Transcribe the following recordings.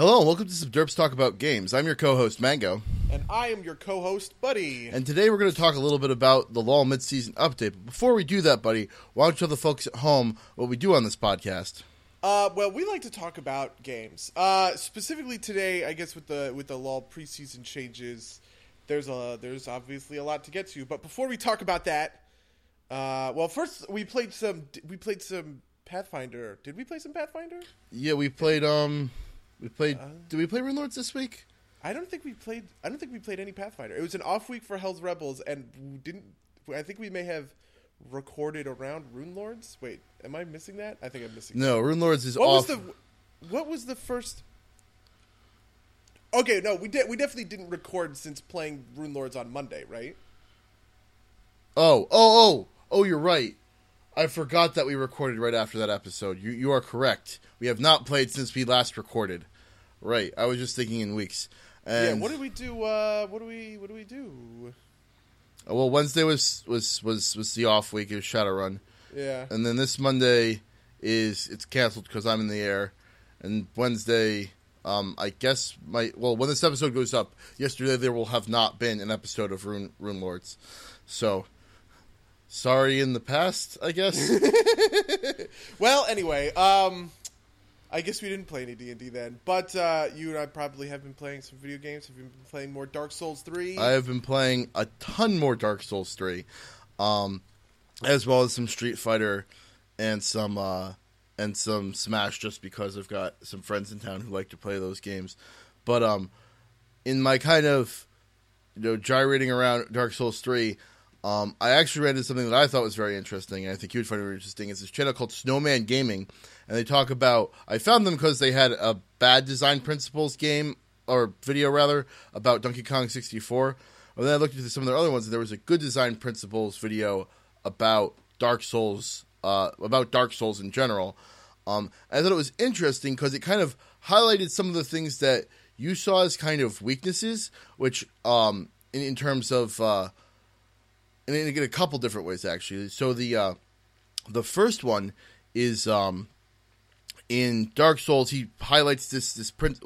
Hello and welcome to some Derps Talk About Games. I'm your co-host Mango, And I am your co host, Buddy. and today we're going to talk a little bit about the LoL mid-season update. But before we do that, buddy, why don't you tell the folks at home what we do on this podcast? Uh, well, we like to talk about games. Uh, specifically today, I guess with the with the LoL preseason changes, there's a there's obviously a lot to get to. But before we talk about that, uh, well, first we played some we played some Pathfinder. Did we play some Pathfinder? Yeah, we played. Um, we played. Uh, did we play Rune Lords this week? I don't think we played. I don't think we played any Pathfinder. It was an off week for Hell's Rebels, and didn't. I think we may have recorded around Rune Lords. Wait, am I missing that? I think I'm missing. No, Rune Lords is What off. was the what was the first Okay, no, we did we definitely didn't record since playing Rune Lords on Monday, right? Oh, oh, oh, oh! You're right. I forgot that we recorded right after that episode. You you are correct. We have not played since we last recorded. Right. I was just thinking in weeks. And, yeah, what did we do uh what do we what do we do? Well, Wednesday was was was was the off week. It was Shadowrun, Yeah. and then this Monday is it's canceled because I'm in the air, and Wednesday. Um, I guess my well when this episode goes up, yesterday there will have not been an episode of Rune Rune Lords, so sorry in the past. I guess. Well, anyway, um I guess we didn't play any D&D then. But uh you and I probably have been playing some video games. Have you been playing more Dark Souls 3? I have been playing a ton more Dark Souls three, um, as well as some Street Fighter and some uh, and some Smash, just because I've got some friends in town who like to play those games. But um, in my kind of you know gyrating around Dark Souls three. Um, I actually ran into something that I thought was very interesting, and I think you would find it very interesting. It's this channel called Snoman Gaming, and they talk about. I found them because they had a bad design principles game or video rather about Donkey Kong 64. And then I looked into some of their other ones, and there was a good design principles video about Dark Souls, uh, about Dark Souls in general. Um, I thought it was interesting because it kind of highlighted some of the things that you saw as kind of weaknesses, which um, in, in terms of uh, and in a couple different ways actually. So the uh, the first one is um, in Dark Souls. He highlights this this prin-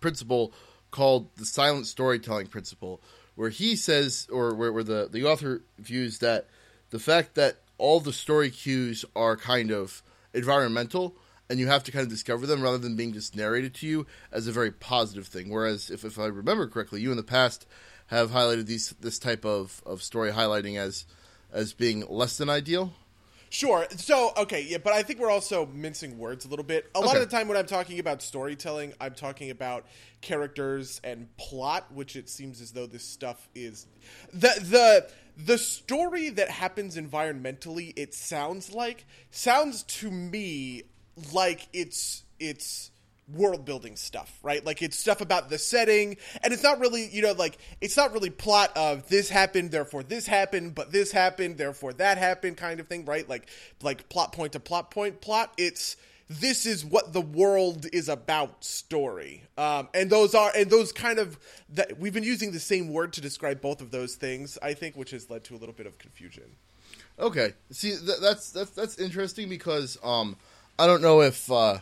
principle called the silent storytelling principle, where he says, or where, where the the author views that the fact that all the story cues are kind of environmental and you have to kind of discover them rather than being just narrated to you as a very positive thing. Whereas, if, if I remember correctly, you in the past have highlighted these this type of, of story highlighting as as being less than ideal. Sure. So, okay, yeah, but I think we're also mincing words a little bit. A lot of the time when I'm talking about storytelling, I'm talking about characters and plot, which it seems as though this stuff is the the the story that happens environmentally, it sounds like sounds to me like it's it's world building stuff, right? Like it's stuff about the setting, and it's not really, you know, like it's not really plot of this happened, therefore this happened, but this happened, therefore that happened, kind of thing, right? Like like plot point to plot point plot. It's this is what the world is about story, um, and those are and those kind of that we've been using the same word to describe both of those things, I think, which has led to a little bit of confusion. Okay, see th- that's that's that's interesting because um I don't know if uh, uh,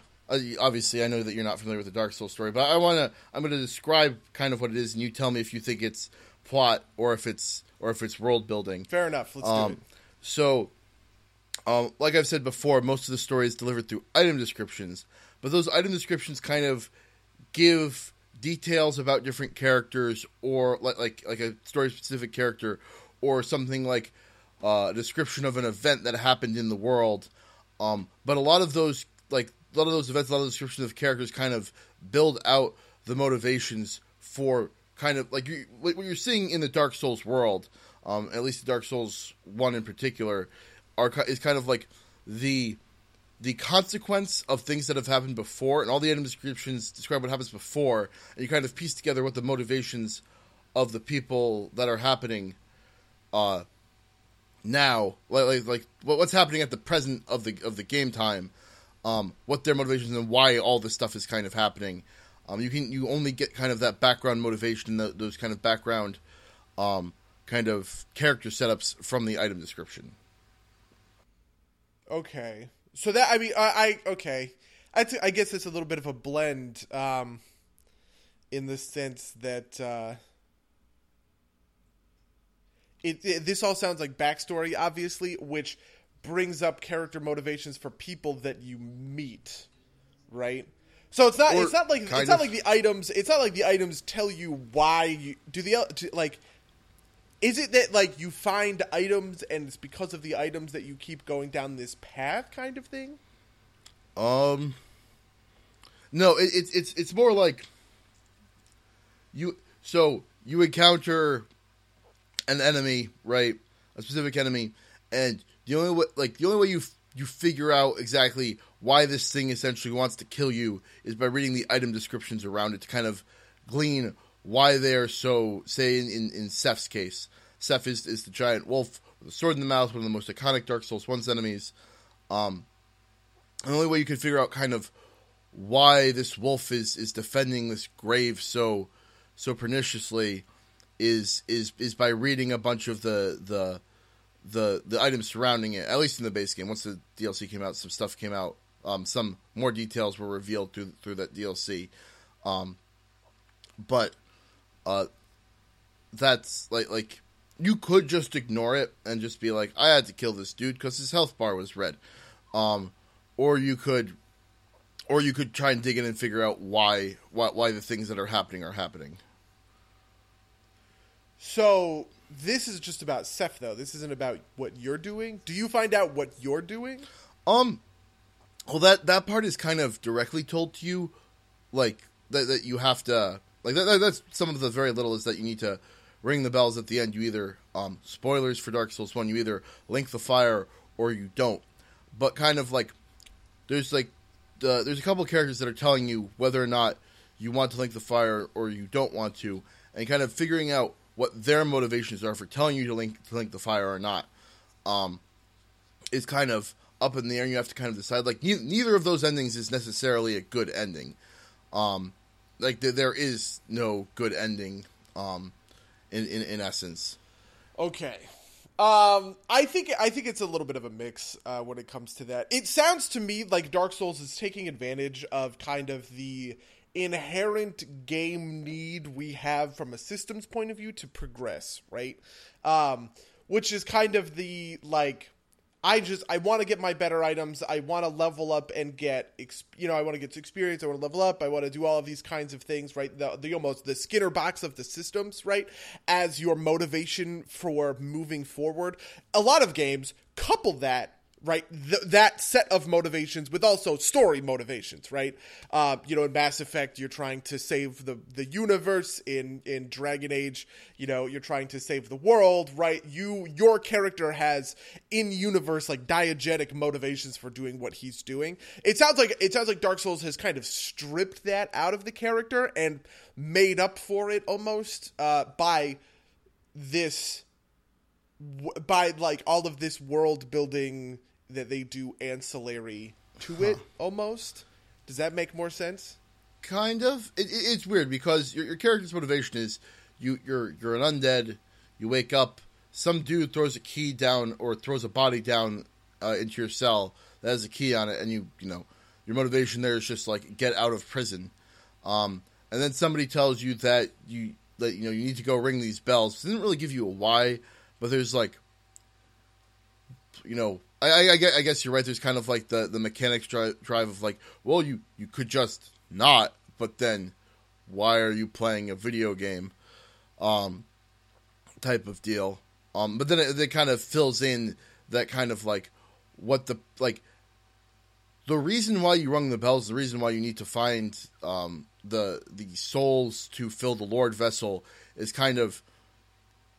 obviously I know that you're not familiar with the Dark Souls story, but I want to I'm going to describe kind of what it is, and you tell me if you think it's plot or if it's or if it's world building. Fair enough. Let's do Um, it. so, um, like I've said before, most of the story is delivered through item descriptions, but those item descriptions kind of give details about different characters, or like like like a story specific character, or something like uh, a description of an event that happened in the world. Um, but a lot of those like a lot of those events, a lot of descriptions of characters kind of build out the motivations for kind of like you, what you're seeing in the Dark Souls world, um, at least the Dark Souls one in particular, are is kind of like the the consequence of things that have happened before, and all the item descriptions describe what happens before, and you kind of piece together what the motivations of the people that are happening uh, now, like, like like what's happening at the present of the of the game time, um, what their motivations and why all this stuff is kind of happening. Um, you can you only get kind of that background motivation, tho- those kind of background, um, kind of character setups from the item description. Okay. So that I mean I, I okay. I guess it's a little bit of a blend. Um, in the sense that uh, it, it this all sounds like backstory, obviously, which brings up character motivations for people that you meet, right? So it's not Or it's not like it's not of. like the items it's not like the items tell you why you do the do, like is it that like you find items and it's because of the items that you keep going down this path kind of thing? Um, no, it, it's it's it's more like you. So you encounter an enemy, right? A specific enemy, and the only way, like the only way you you figure out exactly why this thing essentially wants to kill you is by reading the item descriptions around it to kind of glean why they're so. Say in in, in case, Sif is is the giant wolf with a sword in the mouth, one of the most iconic Dark Souls one's enemies. Um, the only way you can figure out kind of why this wolf is is defending this grave so so perniciously is is is by reading a bunch of the the the the items surrounding it. At least in the base game. Once the DLC came out, some stuff came out. Um, some more details were revealed through through that DLC. Um, but uh, that's like like you could just ignore it and just be like, I had to kill this dude because his health bar was red. Um, or you could or you could try and dig in and figure out why why why the things that are happening are happening. So this is just about Sif though. This isn't about what you're doing. Do you find out what you're doing? Um well that that part is kind of directly told to you like that that you have to like that, that- that's some of the very little is that you need to ring the bells at the end you either um spoilers for Dark Souls 1 you either link the fire or you don't. But kind of like there's like uh, there's a couple characters that are telling you whether or not you want to link the fire or you don't want to, and kind of figuring out what their motivations are for telling you to link to link the fire or not, um, is kind of up in the air. and You have to kind of decide. Like ne- neither of those endings is necessarily a good ending. Um, like th- there is no good ending. Um, in in, in essence. Okay. Um, I think I think it's a little bit of a mix uh, when it comes to that. It sounds to me like Dark Souls is taking advantage of kind of the inherent game need we have from a systems point of view to progress, right? Um, which is kind of the like I just I want to get my better items. I want to level up and get you know I want to get experience. I want to level up. I want to do all of these kinds of things. Right, the, the almost the Skinner box of the systems. Right, as your motivation for moving forward. A lot of games couple that right? Th- that set of motivations with also story motivations right? Uh, you know in mass effect you're trying to save the the universe. In in dragon age you know you're trying to save the world right? You your character has in universe like diegetic motivations for doing what he's doing. It sounds like it sounds like dark souls has kind of stripped that out of the character and made up for it almost uh, by this by like all of this world building that they do ancillary to it almost does that make more sense Kind of. It, it, it's weird because your, your character's motivation is you you're you're an undead. You wake up. Some dude throws a key down or throws a body down uh, into your cell that has a key on it, and you you know your motivation there is just like get out of prison. Um, and then somebody tells you that you that you know you need to go ring these bells. It doesn't really give you a why, but there's like you know, I, I, I guess you're right. There's kind of like the, the mechanics drive, drive of like, well, you, you could just not, but then why are you playing a video game? Um, type of deal. Um, but then it, it kind of fills in that kind of like what the like the reason why you rung the bells, the reason why you need to find um, the the souls to fill the Lord vessel is kind of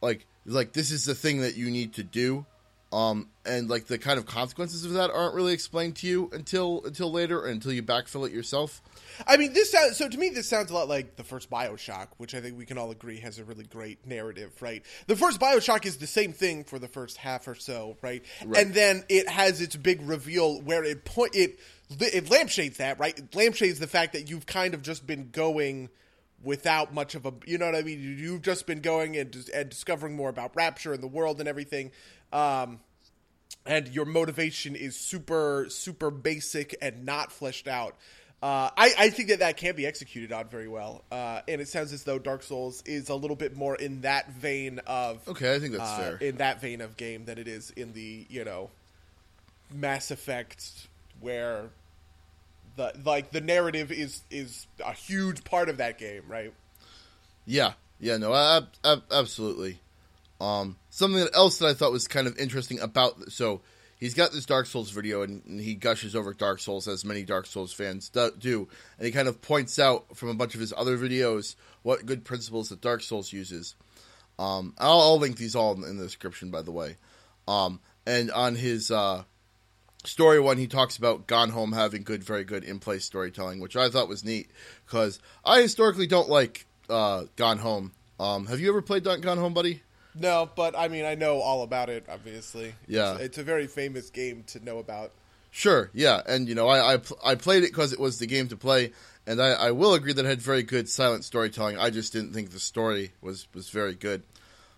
like like this is the thing that you need to do um and like the kind of consequences of that aren't really explained to you until until later until you backfill it yourself. I mean this sounds so to me this sounds a lot like the first bioshock which i think we can all agree has a really great narrative right? The first bioshock is the same thing for the first half or so right, Right. and then it has its big reveal where it point it it lampshades that right? It lampshades the fact that you've kind of just been going without much of a you know what I mean? You've just been going and, and discovering more about rapture and the world and everything um and your motivation is super super basic and not fleshed out Uh, I, I think that that can be executed on very well, uh, and it sounds as though Dark Souls is a little bit more in that vein of Okay, I think that's uh, fair. in that vein of game than it is in the you know Mass Effect where the like the narrative is is a huge part of that game, right? Yeah, yeah, no, ab- ab- absolutely. Um, something else that I thought was kind of interesting about so he's got this Dark Souls video and, and he gushes over Dark Souls as many Dark Souls fans do, do, and he kind of points out from a bunch of his other videos what good principles that Dark Souls uses. Um, I'll, I'll link these all in, in the description, by the way. Um, and on his uh, story one, he talks about Gone Home having good, very good in place storytelling, which I thought was neat because I historically don't like uh, Gone Home. Um, have you ever played Gone Home, buddy? No, but I mean I know all about it. Obviously, Yeah. it's, it's a very famous game to know about. Sure, yeah, and you know I I, pl- I played it because it was the game to play, and I, I will agree that it had very good silent storytelling. I just didn't think the story was was very good.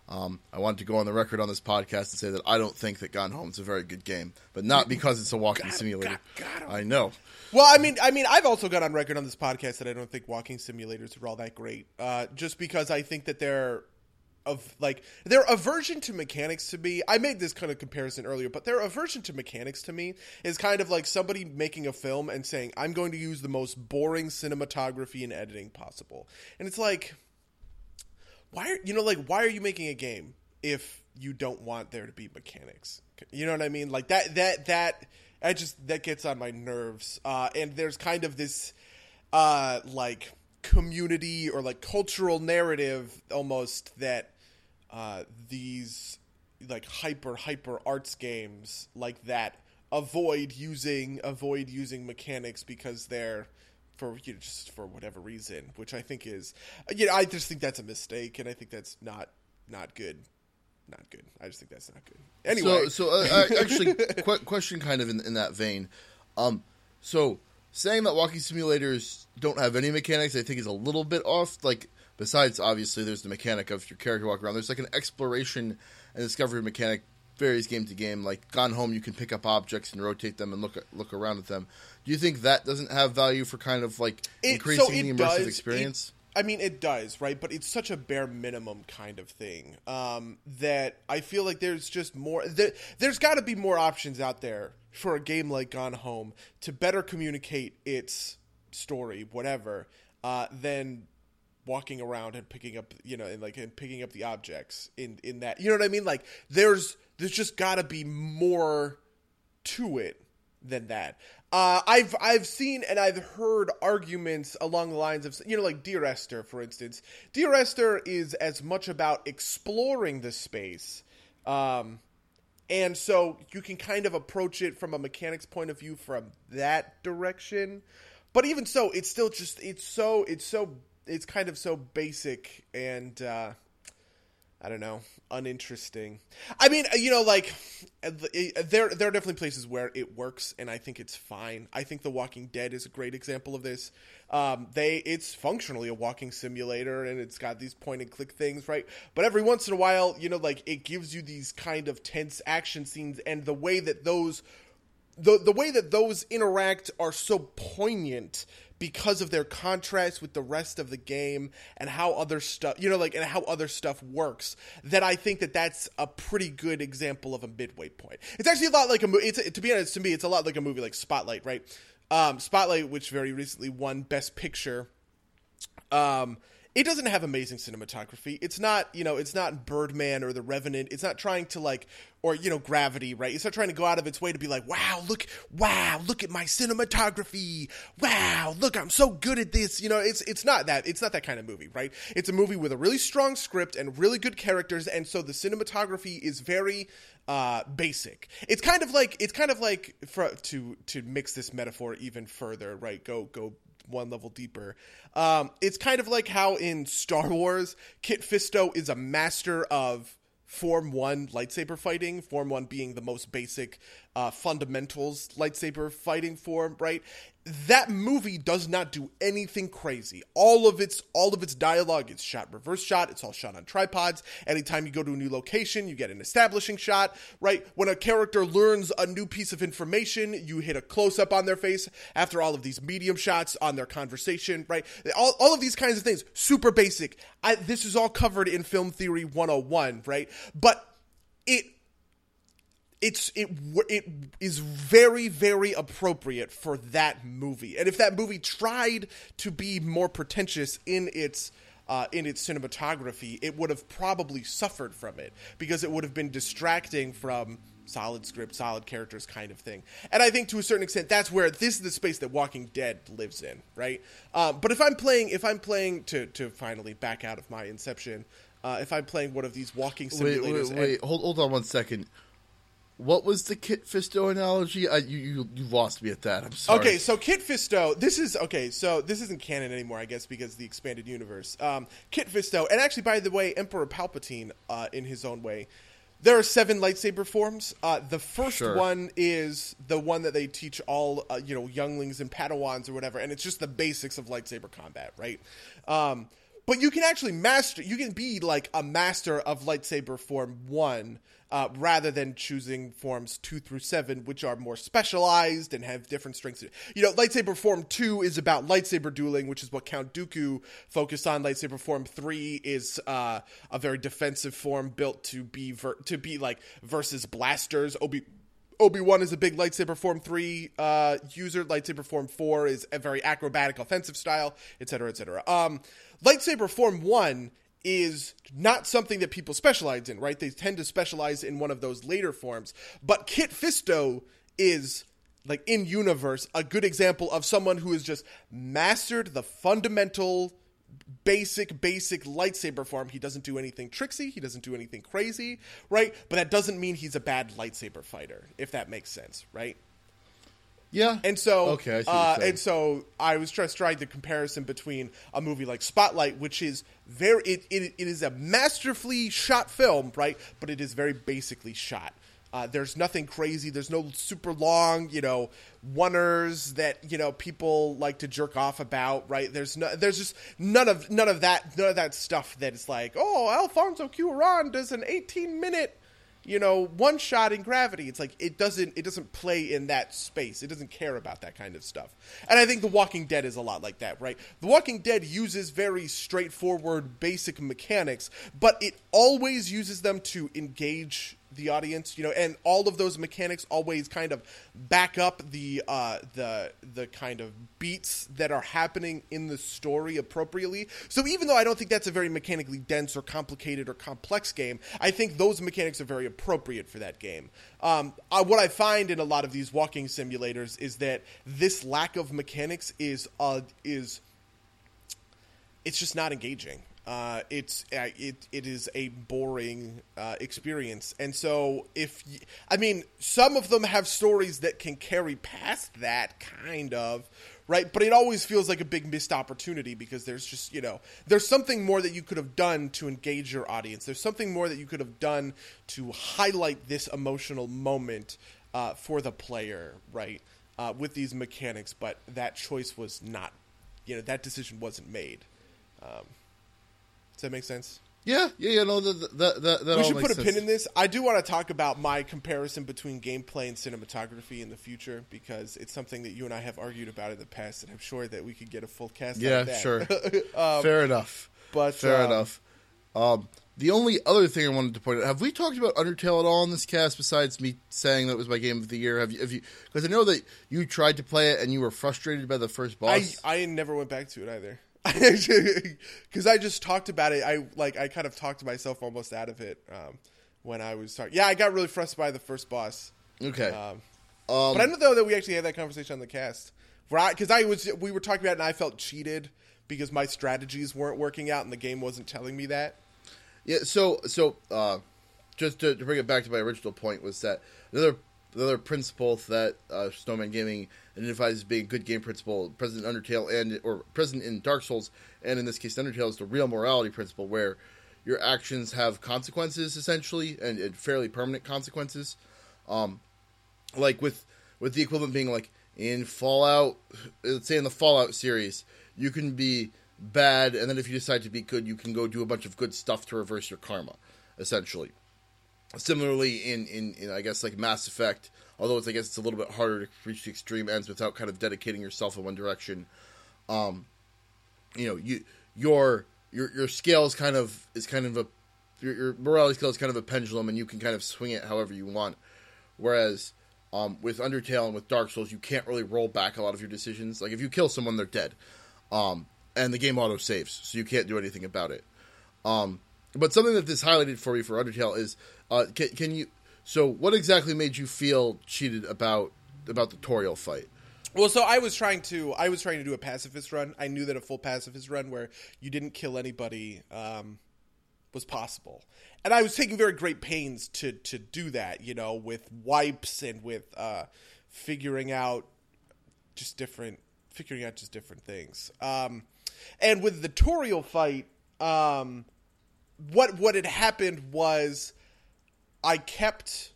Um, I wanted to go on the record on this podcast and say that I don't think that Gone Home is a very good game, but not because it's a walking simulator. got- got 'em. I know. Well, I mean, I mean, I've also got on record on this podcast that I don't think walking simulators are all that great. Uh, just because I think that they're of like their aversion to mechanics to me. I made this kind of comparison earlier, but their aversion to mechanics to me is kind of like somebody making a film and saying, "I'm going to use the most boring cinematography and editing possible," and it's like, why are you know like why are you making a game if you don't want there to be mechanics? You know what i mean? Like that that that i just that gets on my nerves. Uh and there's kind of this uh like community or like cultural narrative almost that uh these like hyper hyper arts games like that avoid using avoid using mechanics because they're for you know, just for whatever reason, which I think is, you know, I just think that's a mistake, and I think that's not not good, not good. I just think that's not good. Anyway, So, so uh, uh, actually, qu- question kind of in, in that vein. Um, so saying that walking simulators don't have any mechanics, I think is a little bit off. Like, besides obviously, there's the mechanic of your character walk around. There's like an exploration and discovery mechanic varies game to game. Like Gone Home, you can pick up objects and rotate them and look look around at them. Do you think that doesn't have value for kind of like It- increasing so the immersive does. experience? It- I mean, it does, right? But it's such a bare minimum kind of thing um, that I feel like there's just more. There, there's got to be more options out there for a game like Gone Home to better communicate its story, whatever, uh, than walking around and picking up, you know, and like and picking up the objects in in that. You know what I mean? Like there's there's just got to be more to it than that. Uh, I've I've seen and I've heard arguments along the lines of you know like Dear Esther for instance. Dear Esther is as much about exploring the space, um, and so you can kind of approach it from a mechanics point of view from that direction. But even so, it's still just it's so it's so it's kind of so basic and. Uh, I don't know, uninteresting. I mean, you know, like there there are definitely places where it works, and I think it's fine. I think The Walking Dead is a great example of this. Um, they it's functionally a walking simulator, and it's got these point and click things, right? But every once in a while, you know, like it gives you these kind of tense action scenes, and the way that those the the way that those interact are so poignant because of their contrast with the rest of the game and how other stuff you know like and how other stuff works that I think that that's a pretty good example of a midway point. It's actually a lot like a movie. To be honest to me, it's a lot like a movie like Spotlight, right? Um, Spotlight, which very recently won Best Picture. Um, it doesn't have amazing cinematography. It's not, you know, it's not Birdman or The Revenant. It's not trying to like, or you know, Gravity, right? It's not trying to go out of its way to be like, wow, look, wow, look at my cinematography. Wow, look, I'm so good at this. You know, it's it's not that. It's not that kind of movie, right? It's a movie with a really strong script and really good characters, and so the cinematography is very uh, basic. It's kind of like it's kind of like for, to to mix this metaphor even further, right? Go go one level deeper. Um, it's kind of like how in Star Wars, Kit Fisto is a master of Form 1 lightsaber fighting, Form 1 being the most basic uh, fundamentals lightsaber fighting form, right? That movie does not do anything crazy. All of its all of its dialogue is shot reverse shot. It's all shot on tripods. Anytime you go to a new location, you get an establishing shot, right? When a character learns a new piece of information, you hit a close up on their face after all of these medium shots on their conversation, right? All, all of these kinds of things, super basic. I, this is all covered in Film Theory 101, right? But it it's it it is very very appropriate for that movie. And if that movie tried to be more pretentious in its uh, in its cinematography, it would have probably suffered from it because it would have been distracting from solid script, solid characters kind of thing. And I think to a certain extent, that's where this is the space that Walking Dead lives in, right? Um, but if I'm playing, if I'm playing to to finally back out of my Inception, uh, if I'm playing one of these walking simulators, wait, wait, wait. and- hold hold on one second. What was the Kit Fisto analogy? I, you, you you lost me at that. I'm sorry. Okay, so Kit Fisto, this is okay. So this isn't canon anymore, I guess, because of the expanded universe. Um, Kit Fisto, and actually, by the way, Emperor Palpatine, uh, in his own way, there are seven lightsaber forms. Uh, the first Sure. one is the one that they teach all, uh, you know, younglings and Padawans or whatever, and it's just the basics of lightsaber combat, right? Um, but you can actually master. You can be like a master of lightsaber form one. Uh, rather than choosing forms two through seven, which are more specialized and have different strengths. You know, lightsaber form two is about lightsaber dueling, which is what Count Dooku focused on. Lightsaber form three is uh, a very defensive form built to be ver- to be like versus blasters. Obi Obi Wan is a big lightsaber form three uh, user. Lightsaber form four is a very acrobatic offensive style, etc., etc. Um, lightsaber form one is not something that people specialize in, right? They tend to specialize in one of those later forms. But Kit Fisto is like in universe a good example of someone who has just mastered the fundamental basic basic lightsaber form he doesn't do anything tricksy he doesn't do anything crazy right but that doesn't mean he's a bad lightsaber fighter if that makes sense right Yeah. and so, Okay, I see what uh, and so, I was just trying the comparison between a movie like Spotlight, which is very, it, it, it is a masterfully shot film, right? But it is very basically shot. Uh, there's nothing crazy. There's no super long, you know, oneers that you know people like to jerk off about, right? There's no, there's just none of none of that, none of that stuff that is like, oh, Alfonso Cuarón does an 18 minute you know one shot in gravity. It's like it doesn't it doesn't play in that space. It doesn't care about that kind of stuff. And i think the walking dead is a lot like that right? The walking dead uses very straightforward basic mechanics but it always uses them to engage the audience you know and all of those mechanics always kind of back up the uh the the kind of beats that are happening in the story appropriately so even though i don't think that's a very mechanically dense or complicated or complex game i think those mechanics are very appropriate for that game um, I, what i find in a lot of these walking simulators is that this lack of mechanics is uh is it's just not engaging. Uh, it's uh, it it is a boring uh, experience, and so if y- I mean some of them have stories that can carry past that kind of right, but it always feels like a big missed opportunity because there's just you know there's something more that you could have done to engage your audience. There's something more that you could have done to highlight this emotional moment uh, for the player, right, uh, with these mechanics, but that choice was not, you know, that decision wasn't made. Um, that make sense? yeah, yeah, yeah. No, that that that, that we should put a sense. pin in this. I do want to talk about my comparison between gameplay and cinematography in the future because it's something that you and I have argued about in the past, and I'm sure that we could get a full cast. out Yeah, of that. sure. Fair enough. but, Fair um, enough. Um, the only other thing I wanted to point out: Have we talked about Undertale at all in this cast? Besides me saying that it was my game of the year, have you? Have you? Because I know that you tried to play it and you were frustrated by the first I boss. I never went back to it either. Because I just talked about it. I like I kind of talked myself almost out of it um, when I was talking. Yeah, I got really frustrated by the first boss. okay. Um, Um, but I don't know that we actually had that conversation on the cast. Because I, was, we were talking about it and I felt cheated because my strategies weren't working out and the game wasn't telling me that. Yeah, so so uh, just to, to bring it back to my original point was that another another principle that uh, Snoman Gaming identifies as being a good game principle, present in Undertale and or present in Dark Souls, and in this case Undertale is the real morality principle, where your actions have consequences essentially and, and fairly permanent consequences. Um, like with with the equivalent being like in Fallout, let's say in the Fallout series, you can be bad, and then if you decide to be good, you can go do a bunch of good stuff to reverse your karma, essentially. Similarly, in, in, in I guess like Mass Effect, although it's I guess it's a little bit harder to reach the extreme ends without kind of dedicating yourself in one direction. Um, you know, you your your your scale is kind of is kind of a your, your morality scale is kind of a pendulum, and you can kind of swing it however you want. Whereas um, with Undertale and with Dark Souls, you can't really roll back a lot of your decisions. Like if you kill someone, they're dead, um, and the game auto saves, so you can't do anything about it. Um, but something that this highlighted for me for Undertale is, uh, can, can you? So, what exactly made you feel cheated about about the Toriel fight? Well, so I was trying to I was trying to do a pacifist run. I knew that a full pacifist run where you didn't kill anybody um, was possible, and I was taking very great pains to to do that. You know, with wipes and with uh, figuring out just different figuring out just different things. Um, and with the Toriel fight, um, what what had happened was I kept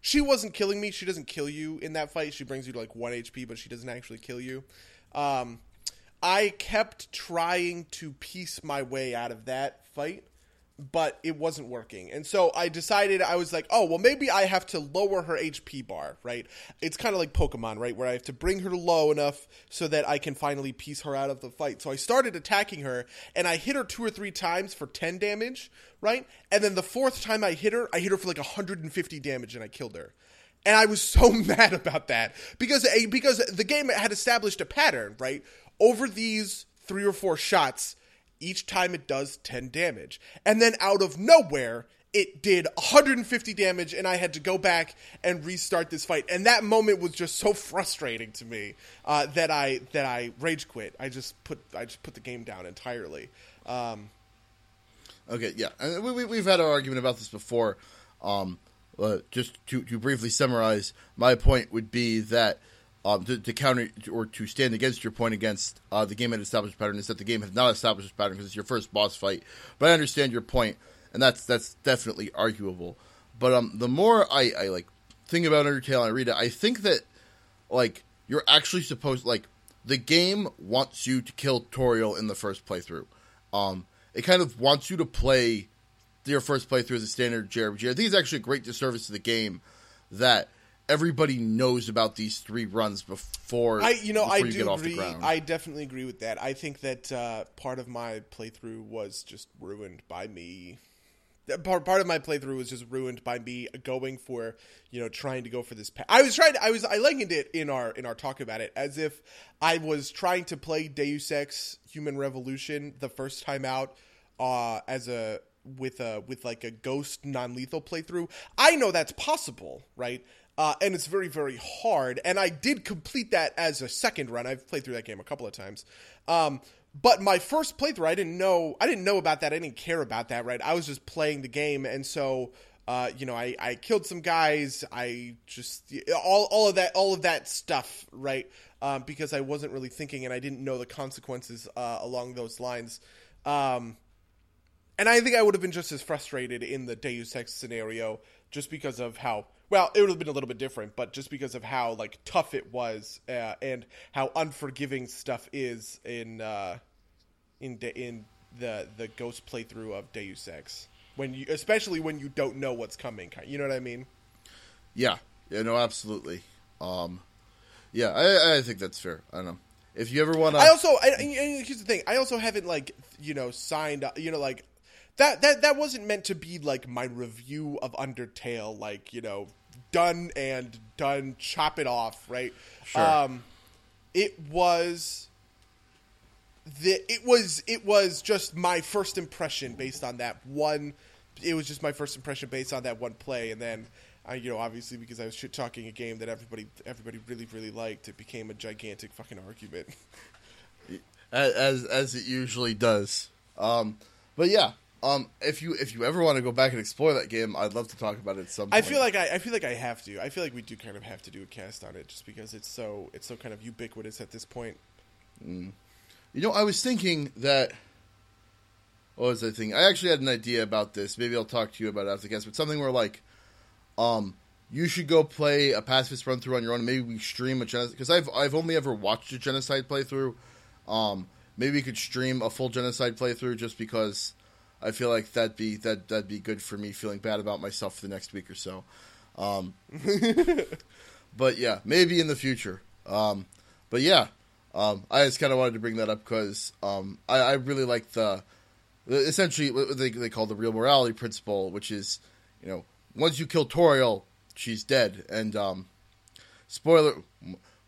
she wasn't killing me. She doesn't kill you in that fight. She brings you to like one HP, but she doesn't actually kill you. Um, I kept trying to piece my way out of that fight, but it wasn't working. And so I decided I was like, oh, well, maybe I have to lower her HP bar, right? It's kind of like Pokemon, right? Where I have to bring her low enough so that I can finally piece her out of the fight. So I started attacking her, and I hit her two or three times for 10 damage, right? And then the fourth time I hit her, I hit her for like 150 damage, and I killed her. And I was so mad about that because because the game had established a pattern, right? Over these three or four shots, each time it does 10 damage. And then out of nowhere, it did 150 damage and I had to go back and restart this fight. And that moment was just so frustrating to me uh, that I that I rage quit. I just put I just put the game down entirely. Um, Okay, yeah, and we, we, we've had our argument about this before. Um, just to, to briefly summarize, my point would be that um, to, to counter or to stand against your point against uh, the game had established pattern is that the game has not established pattern because it's your first boss fight. But I understand your point, and that's that's definitely arguable. But um, the more I, I like think about Undertale and I read it, I think that like you're actually supposed like the game wants you to kill Toriel in the first playthrough. Um, it kind of wants you to play your first playthrough as a standard JRPG. I think it's actually a great disservice to the game that everybody knows about these three runs before I you know I you do get off agree. the ground. I definitely agree with that. I think that uh, part of my playthrough was just ruined by me. Part part of my playthrough was just ruined by me going for you know trying to go for this. Pa- I was trying. To, I was I likened it in our in our talk about it as if I was trying to play Deus Ex Human Revolution the first time out uh, as a with a with like a ghost non lethal playthrough. I know that's possible, right? Uh, and it's very very hard. And I did complete that as a second run. I've played through that game a couple of times. Um, but my first playthrough, I didn't know I didn't know about that. I didn't care about that, right? I was just playing the game, and so. Uh, you know, I, I killed some guys. I just all all of that all of that stuff, right? Um, because I wasn't really thinking, and I didn't know the consequences uh, along those lines. Um, and I think I would have been just as frustrated in the Deus Ex scenario, just because of how well it would have been a little bit different, but just because of how like tough it was uh, and how unforgiving stuff is in uh, in de- in the the Ghost playthrough of Deus Ex when you especially when you don't know what's coming. You know what I mean? Yeah, yeah, no, absolutely. Um, yeah, I, I think that's fair. I don't know if you ever want to. I also, I, and here's the thing: I also haven't like you know signed, up, you know, like that that that wasn't meant to be like my review of Undertale, like you know, done and done, chop it off, right? Sure. Um, it was the it was it was just my first impression based on that one. It was just my first impression based on that one play, and then. I, you know, obviously, because I was shit talking a game that everybody, everybody really, really liked, it became a gigantic fucking argument. as as, as it usually does. Um, but yeah, um, if you if you ever want to go back and explore that game, I'd love to talk about it at some. I feel like I, I feel like I have to. I feel like we do kind of have to do a cast on it, just because it's so it's so kind of ubiquitous at this point. You know, I was thinking that. What was I thinking? I actually had an idea about this. Maybe I'll talk to you about it after the guest. But something where like, um, you should go play a pacifist run through on your own. Maybe we stream a genocide because I've I've only ever watched a genocide playthrough. Um, maybe we could stream a full genocide playthrough just because I feel like that'd be that that'd be good for me feeling bad about myself for the next week or so. Um, but yeah, maybe in the future. Um, but yeah, um, I just kind of wanted to bring that up because um, I, I really like the essentially what they, they call the real morality principle, which is you know once you kill Toriel, she's dead. And um, spoiler,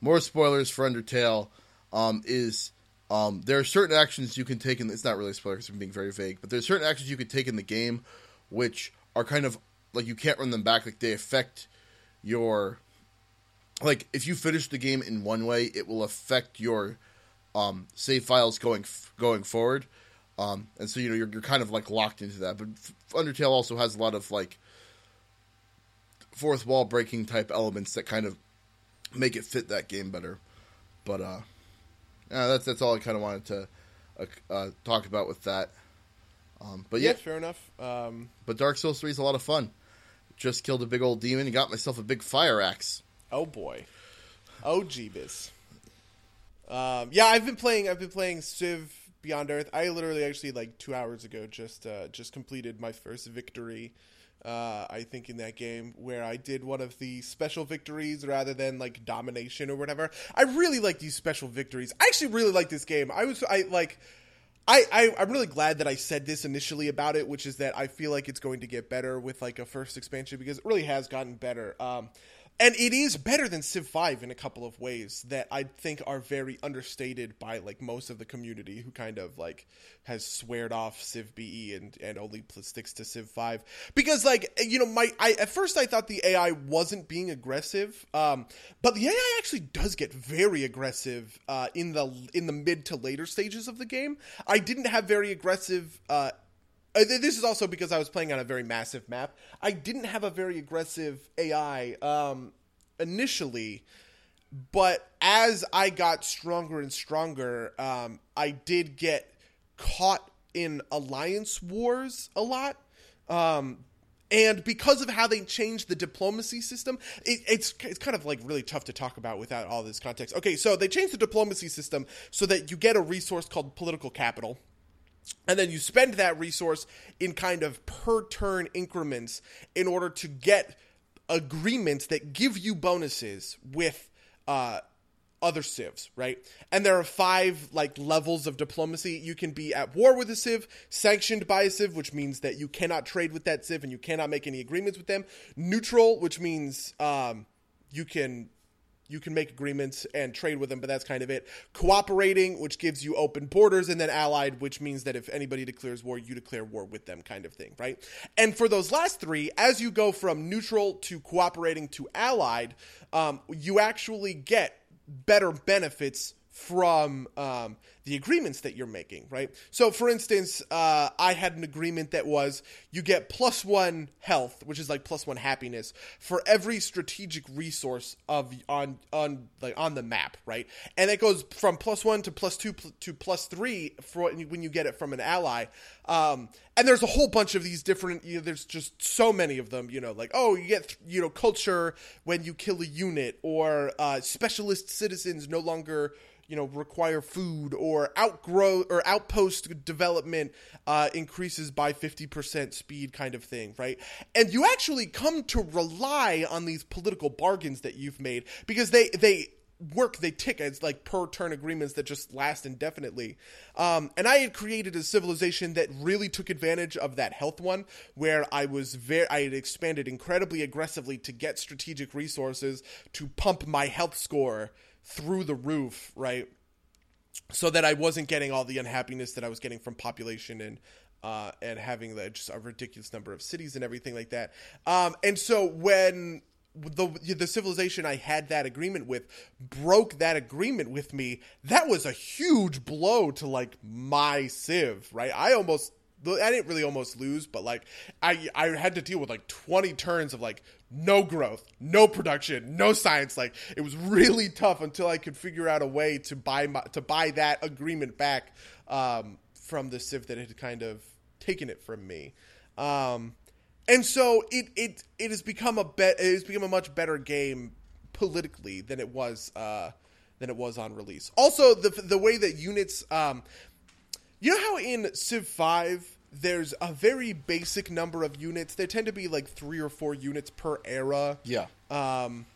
more spoilers for Undertale um, is um, there are certain actions you can take in. It's not really spoilers. I'm being very vague, but there's certain actions you can take in the game which are kind of like you can't run them back. Like they affect your like if you finish the game in one way, it will affect your um, save files going going forward. Um, and so you know you're, you're kind of like locked into that. But Undertale also has a lot of like fourth wall breaking type elements that kind of make it fit that game better. But uh, yeah, that's that's all I kind of wanted to uh, uh, talk about with that. Um, but yeah, yeah, fair enough. Um, but Dark Souls three is a lot of fun. Just killed a big old demon and got myself a big fire axe. Oh boy, oh jeebus. Um, yeah, I've been playing. I've been playing Civ Beyond Earth. I literally actually like two hours ago just uh, just completed my first victory uh, I think in that game where I did one of the special victories rather than like domination or whatever. I really like these special victories. I actually really like this game. I was I like I, I I'm really glad that I said this initially about it, which is that I feel like it's going to get better with like a first expansion because it really has gotten better. Um, and it is better than Civ 5 in a couple of ways that I think are very understated by like most of the community who kind of like has sweared off Civ BE and and only sticks to Civ 5 because like you know my I at first I thought the AI wasn't being aggressive um but the AI actually does get very aggressive uh in the in the mid to later stages of the game. I didn't have very aggressive uh this is also because I was playing on a very massive map. I didn't have a very aggressive AI um, initially, but as I got stronger and stronger, um, I did get caught in alliance wars a lot. Um, and because of how they changed the diplomacy system, it, it's it's kind of like really tough to talk about without all this context. Okay, so they changed the diplomacy system so that you get a resource called political capital and then you spend that resource in kind of per turn increments in order to get agreements that give you bonuses with uh, other civs, right? And there are five like levels of diplomacy. You can be at war with a civ, sanctioned by a civ, which means that you cannot trade with that civ and you cannot make any agreements with them. Neutral, which means um, you can you can make agreements and trade with them, but that's kind of it. Cooperating, which gives you open borders, and then allied, which means that if anybody declares war, you declare war with them, kind of thing, right? And for those last three, as you go from neutral to cooperating to allied, um, you actually get better benefits from um, the agreements that you're making, right? So, for instance, uh, I had an agreement that was you get plus one health, which is like plus one happiness for every strategic resource of on on like on the map, right? And it goes from plus one to plus two to plus three for when you get it from an ally. Um, and there's a whole bunch of these different. You know, there's just so many of them. You know, like oh, you get you know culture when you kill a unit, or uh, specialist citizens no longer you know require food or outgrow or outpost development uh, increases by 50% speed kind of thing right and you actually come to rely on these political bargains that you've made because they they work they tick as like per turn agreements that just last indefinitely um, and i had created a civilization that really took advantage of that health one where i was very i had expanded incredibly aggressively to get strategic resources to pump my health score through the roof, right? So that I wasn't getting all the unhappiness that I was getting from population and uh, and having the, just a ridiculous number of cities and everything like that. Um, and so when the the civilization I had that agreement with broke that agreement with me, that was a huge blow to like my civ, right? I almost I didn't really almost lose, but like I I had to deal with like 20 turns of like no growth, no production, no science. Like it was really tough until I could figure out a way to buy my, to buy that agreement back um, from the Civ that had kind of taken it from me. Um, and so it it it has become a bet. It has become a much better game politically than it was uh, than it was on release. Also, the the way that units, um, you know how in Civ Five there's a very basic number of units. There tend to be like three or four units per era. Yeah. Um,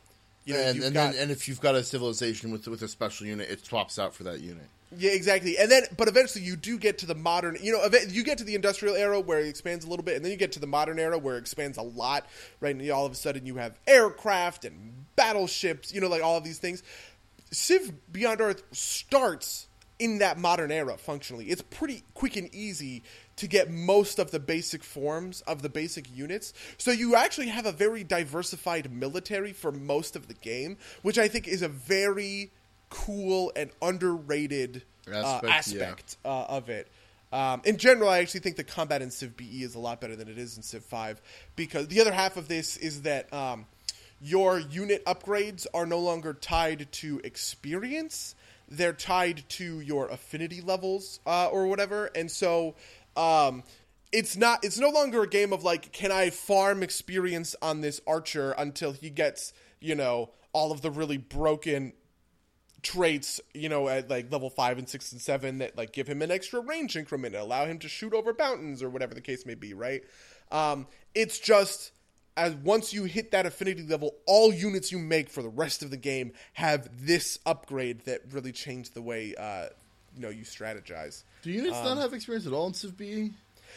you know, and and, got- then, and if you've got a civilization with with a special unit, it swaps out for that unit. Yeah, exactly. And then, but eventually, you do get to the modern. You know, you get to the industrial era where it expands a little bit, and then you get to the modern era where it expands a lot. Right, and you- all of a sudden, you have aircraft and battleships. You know, like all of these things. Civ Beyond Earth starts in that modern era. Functionally, it's pretty quick and easy to get most of the basic forms of the basic units. So you actually have a very diversified military for most of the game, which I think is a very cool and underrated uh, Aspect, aspect uh, of it. Um, in general, I actually think the combat in Civ BE is a lot better than it is in Civ 5 because the other half of this is that um, your unit upgrades are no longer tied to experience; they're tied to your affinity levels uh, or whatever, and so um, it's not. It's no longer a game of like, can I farm experience on this archer until he gets you know all of the really broken traits, you know, at like level five and six and seven that like give him an extra range increment and allow him to shoot over mountains or whatever the case may be, right? Um, it's just as once you hit that affinity level, all units you make for the rest of the game have this upgrade that really changed the way uh, you know you strategize. Do units Um, not have experience at all in Civ BE?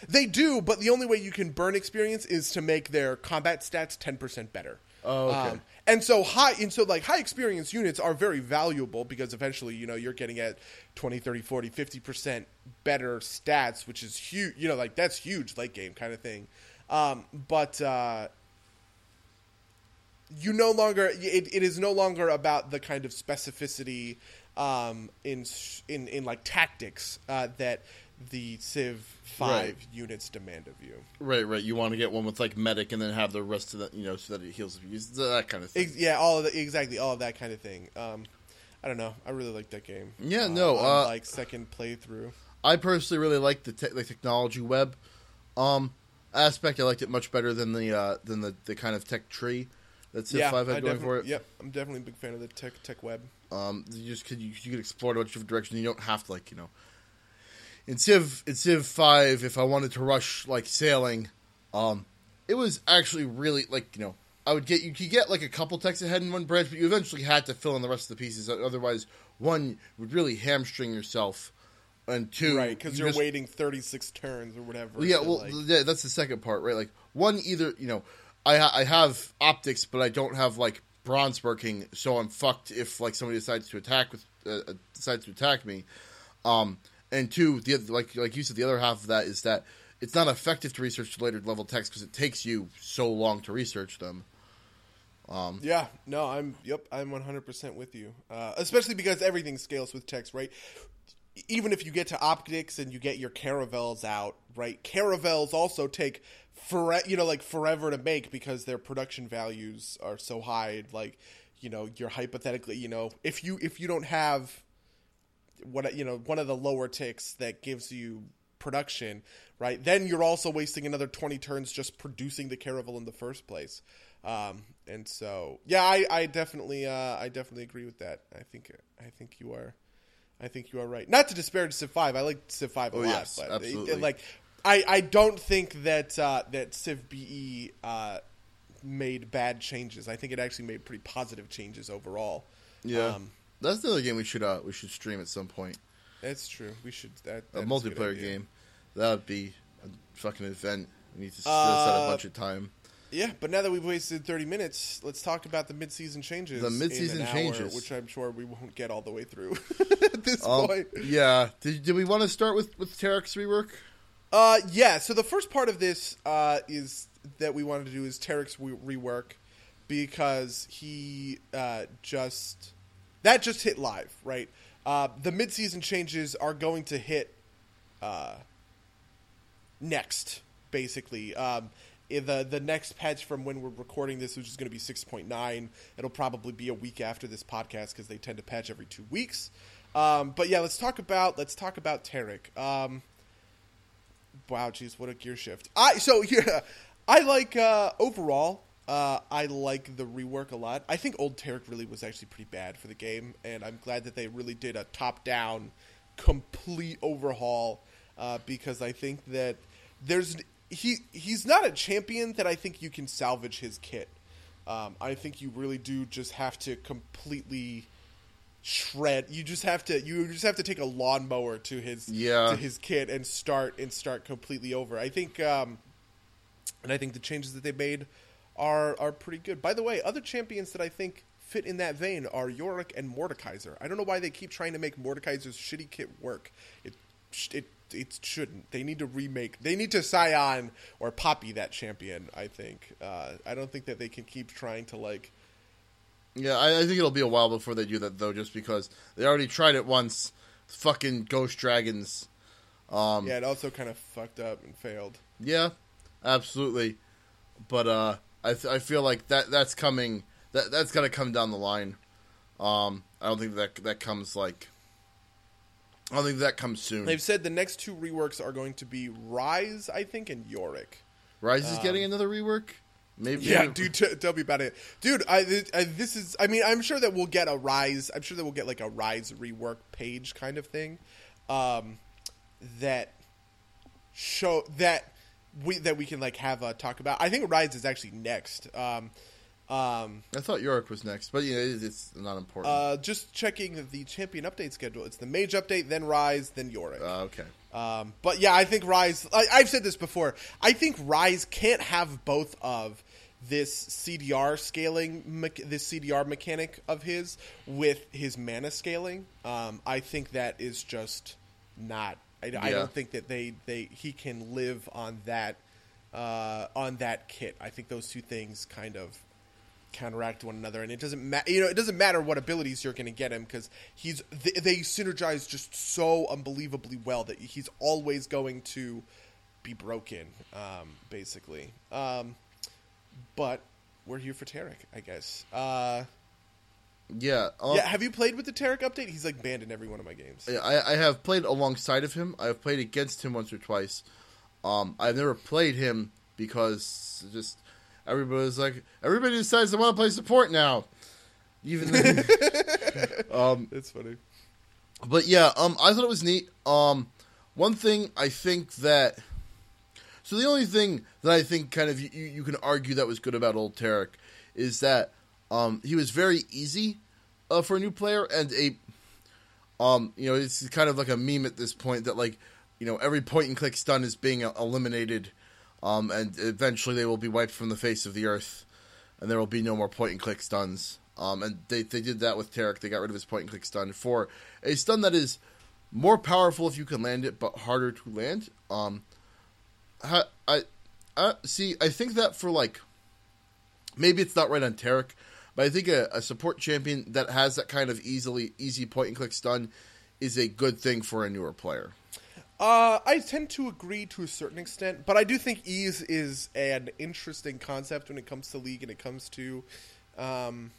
They do, but the only way you can burn experience is to make their combat stats ten percent better. Oh, okay. and so high, and so like high experience units are very valuable because eventually, you know, you're getting at 20, 30, 40, 50 percent better stats, which is huge. You know, like that's huge late game kind of thing. Um, but uh, you no longer it, it is no longer about the kind of specificity um, in in in like tactics uh, that the Civ Five Right. units demand of you. Right, right. You want to get one with like medic, and then have the rest of the you know so that it heals abuse, that kind of thing. Yeah, all of the, exactly all of that kind of thing. Um, I don't know. I really like that game. Yeah, Uh, no, uh, like second playthrough. I personally really like the, te- the technology web um, aspect. I liked it much better than the uh, than the, the kind of tech tree that Civ yeah, Five had I going for it. Yep, I'm definitely a big fan of the tech tech web. Um, you just could you, you could explore a bunch of different directions. You don't have to like you know. In Civ in Civ Five, if I wanted to rush like sailing, um, it was actually really like you know I would get you could get like a couple texts ahead in one branch, but you eventually had to fill in the rest of the pieces. Otherwise, one would really hamstring yourself, and two, Right, because you you're just- waiting 36 turns or whatever. yeah, well, like- yeah, that's the second part, right? Like one, either you know, I ha- I have optics, but I don't have like bronze working, so I'm fucked if like somebody decides to attack with uh, uh, decides to attack me. Um, and two, the oth- like like you said, the other half of that is that it's not effective to research later level text because it takes you so long to research them. Um, Yeah, no, I'm yep, I'm 100% with you. Uh, especially because everything scales with text, right? Even if you get to optics and you get your caravels out, right? Caravels also take for you know like forever to make because their production values are so high. Like, you know, you're hypothetically, you know, if you if you don't have what you know one of the lower ticks that gives you production, right? Then you're also wasting another 20 turns just producing the caravel in the first place. Um, and so, yeah, I, I definitely, uh, I definitely agree with that. I think, I think you are, I think you are right. Not to disparage Civ Five, I like Civ Five a Oh, lot, yes, but it- absolutely. like, I, I don't think that uh, that Civ BE uh, made bad changes. I think it actually made pretty positive changes overall. Yeah, um, that's the other game we should uh we should stream at some point. that's true. We should that, A that good multiplayer idea. game. That would be a fucking event. We need to set Uh, a bunch of time. Yeah, but now that we've wasted 30 minutes, let's talk about the mid-season changes. The mid-season hour, changes. which I'm sure we won't get all the way through at this Um, point. yeah. Did, did we want to start with with Taric's rework? Uh, yeah. So the first part of this uh, is that we wanted to do is Taric's re- rework because he uh, just that just hit live, right? Uh, the mid-season changes are going to hit uh, next, basically. Um, the the next patch from when we're recording this, which is going to be six point nine, it'll probably be a week after this podcast because they tend to patch every two weeks. Um, but yeah, let's talk about let's talk about Taric. Um, wow, geez, what a gear shift! I so yeah, I like uh, overall. Uh, I like the rework a lot. I think Old Taric really was actually pretty bad for the game, and I'm glad that they really did a top-down, complete overhaul. Uh, because I think that there's he he's not a champion that I think you can salvage his kit. Um, I think you really do just have to completely shred. You just have to you just have to take a lawnmower to his Yeah. to his kit and start and start completely over. I think um, and I think the changes that they made are are pretty good. By the way, other champions that I think fit in that vein are Yorick and Mordekaiser. I don't know why they keep trying to make Mordekaiser's shitty kit work. It it it shouldn't. They need to remake. They need to Sion or Poppy that champion. I think. Uh, I don't think that they can keep trying to like. Yeah, I, I think it'll be a while before they do that though, just because they already tried it once. Fucking Ghost Dragons. Um, Yeah, it also kind of fucked up and failed. Yeah, absolutely. But uh, I th- I feel like that that's coming. That that's gonna come down the line. Um, I don't think that that comes like. I think that comes soon. They've said the next two reworks are going to be Ryze, I think, and Yorick. Ryze is getting another rework. Maybe. Yeah, dude, t- tell me about it, dude. I, I this is. I mean, I'm sure that we'll get a Ryze. I'm sure that we'll get like a Ryze rework page kind of thing, um, that show that we that we can like have a talk about. I think Ryze is actually next. Um, um, I thought Yorick was next, but yeah, it, it's not important. uh, just checking the champion update schedule. It's the mage update, then Ryze, then Yorick. Uh, okay. Um, but yeah, I think Ryze. I, I've said this before. I think Ryze can't have both of this CDR scaling, this CDR mechanic of his with his mana scaling. Um, I think that is just not. I, I don't think that they, they he can live on that uh, on that kit. I think those two things kind of counteract one another, and it doesn't matter. You know, it doesn't matter what abilities you're going to get him because he's they, they synergize just so unbelievably well that he's always going to be broken, um, basically. Um, but we're here for Taric, I guess. Uh, Yeah. Um, yeah, have you played with the Taric update? He's like banned in every one of my games. I, I have played alongside of him. I have played against him once or twice. Um, I've never played him because just everybody's like everybody decides they want to play support now. Even then, um, It's funny. but yeah, um, I thought it was neat. Um, one thing I think that so the only thing that I think kind of you, you can argue that was good about old Taric is that um, he was very easy uh, for a new player and a um, you know it's kind of like a meme at this point that like you know every point and click stun is being eliminated um, and eventually they will be wiped from the face of the earth and there will be no more point and click stuns. Um, and they, they did that with Taric. They got rid of his point and click stun for a stun that is more powerful if you can land it, but harder to land. Um, I, I, I see. I think that for like, maybe it's not right on Taric, but I think a, a support champion that has that kind of easily easy point and click stun is a good thing for a newer player. Uh, I tend to agree to a certain extent, but I do think ease is an interesting concept when it comes to league and it comes to, um,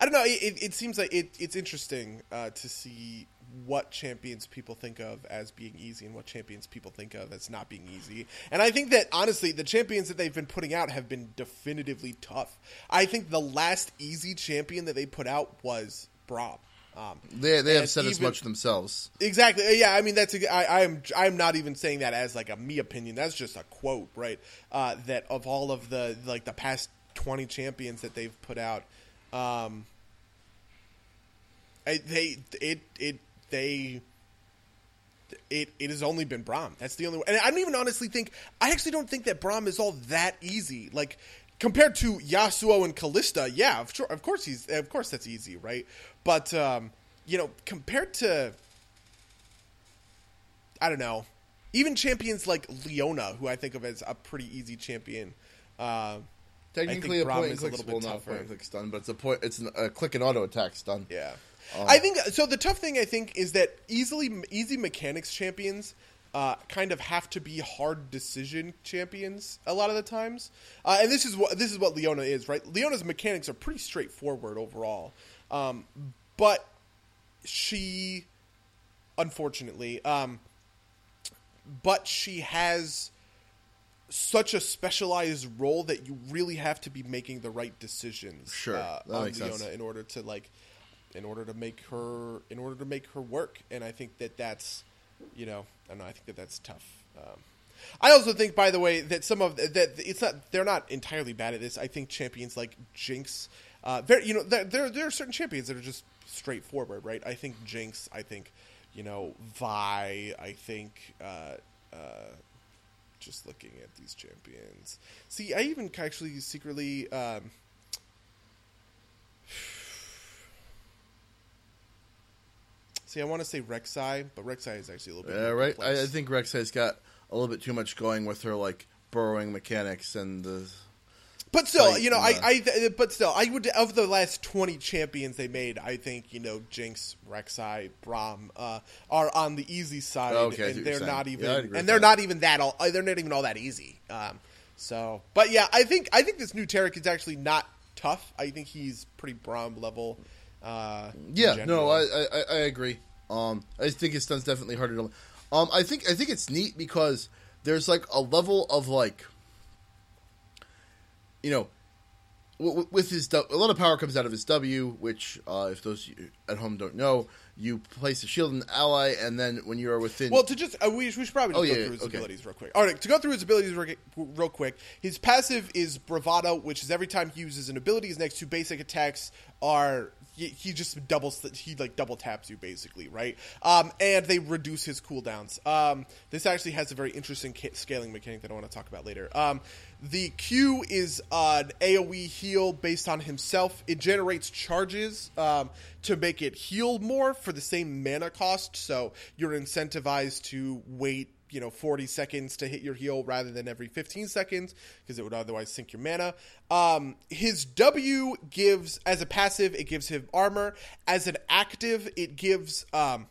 I don't know. It, it seems like it, it's interesting uh, to see what champions people think of as being easy and what champions people think of as not being easy. And I think that honestly, the champions that they've been putting out have been definitively tough. I think the last easy champion that they put out was Braum. Um, They they have said as much themselves. Exactly. Yeah. I mean, that's. a- I, I'm. I'm not even saying that as like a me opinion. That's just a quote, right? Uh, that of all of the like the past twenty champions that they've put out, um, I, they it it they. It, it has only been Braum. That's the only one. And I don't even honestly think I actually don't think that Braum is all that easy. Like compared to Yasuo and Kalista, yeah, of sure, of course he's of course that's easy, right? But um, you know, compared to I don't know, even champions like Leona, who I think of as a pretty easy champion. Uh, Technically, a point and is a click little bit well, not a tougher. point and click stun, but it's a point. It's a click and auto attack stun. Yeah, Um, I think so. The tough thing I think is that easily easy mechanics champions uh, kind of have to be hard decision champions a lot of the times, uh, and this is what this is what Leona is, right? Leona's mechanics are pretty straightforward overall, um, but she, unfortunately, um, but she has such a specialized role that you really have to be making the right decisions. Sure, uh, on Leona sense. in order to like, in order to make her, in order to make her work. And I think that that's, you know, I don't know. I think that that's tough. Um, I also think, by the way, that some of that it's not they're not entirely bad at this. I think champions like Jinx, uh, there you know there there are certain champions that are just straightforward, right? I think Jinx. I think you know Vi. I think. Uh, uh, just looking at these champions. See, I even actually secretly. Um, see, I want to say Rek'Sai, but Rek'Sai is actually a little bit. Yeah, right. I. I think Rex has got a little bit too much going with her like burrowing mechanics and the. But still, you know, I, uh, I, th- but still, I would of the last twenty champions they made, I think you know Jinx, Rek'Sai, Braum uh, are on the easy side, Okay, and they're not even, Yeah, I'd agree with and they're that. not even that all, uh, they're not even all that easy. Um, so, but yeah, I think I think this new Taric is actually not tough. I think he's pretty Braum level. Uh, Yeah, no, I, I I agree. Um, I think his stun's definitely harder to. Um, I think I think it's neat because there's like a level of like, you know, with his a lot of power comes out of his W, which uh, if those at home don't know, you place a shield on the ally, and then when you are within. Well, to just uh, we, we should probably Oh, go yeah, through his okay. abilities real quick. All right, to go through his abilities real, real quick. His passive is bravado, which is every time he uses an ability, his next two basic attacks are he, he just doubles he like double taps you basically, right? Um, and they reduce his cooldowns. Um, this actually has a very interesting ca- scaling mechanic that I want to talk about later. Um, the Q is an AOE heal based on himself. It generates charges um, to make it heal more for the same mana cost. So you're incentivized to wait, you know, 40 seconds to hit your heal rather than every 15 seconds because it would otherwise sink your mana. Um, his W gives, as a passive, it gives him armor. As an active, it gives. Um,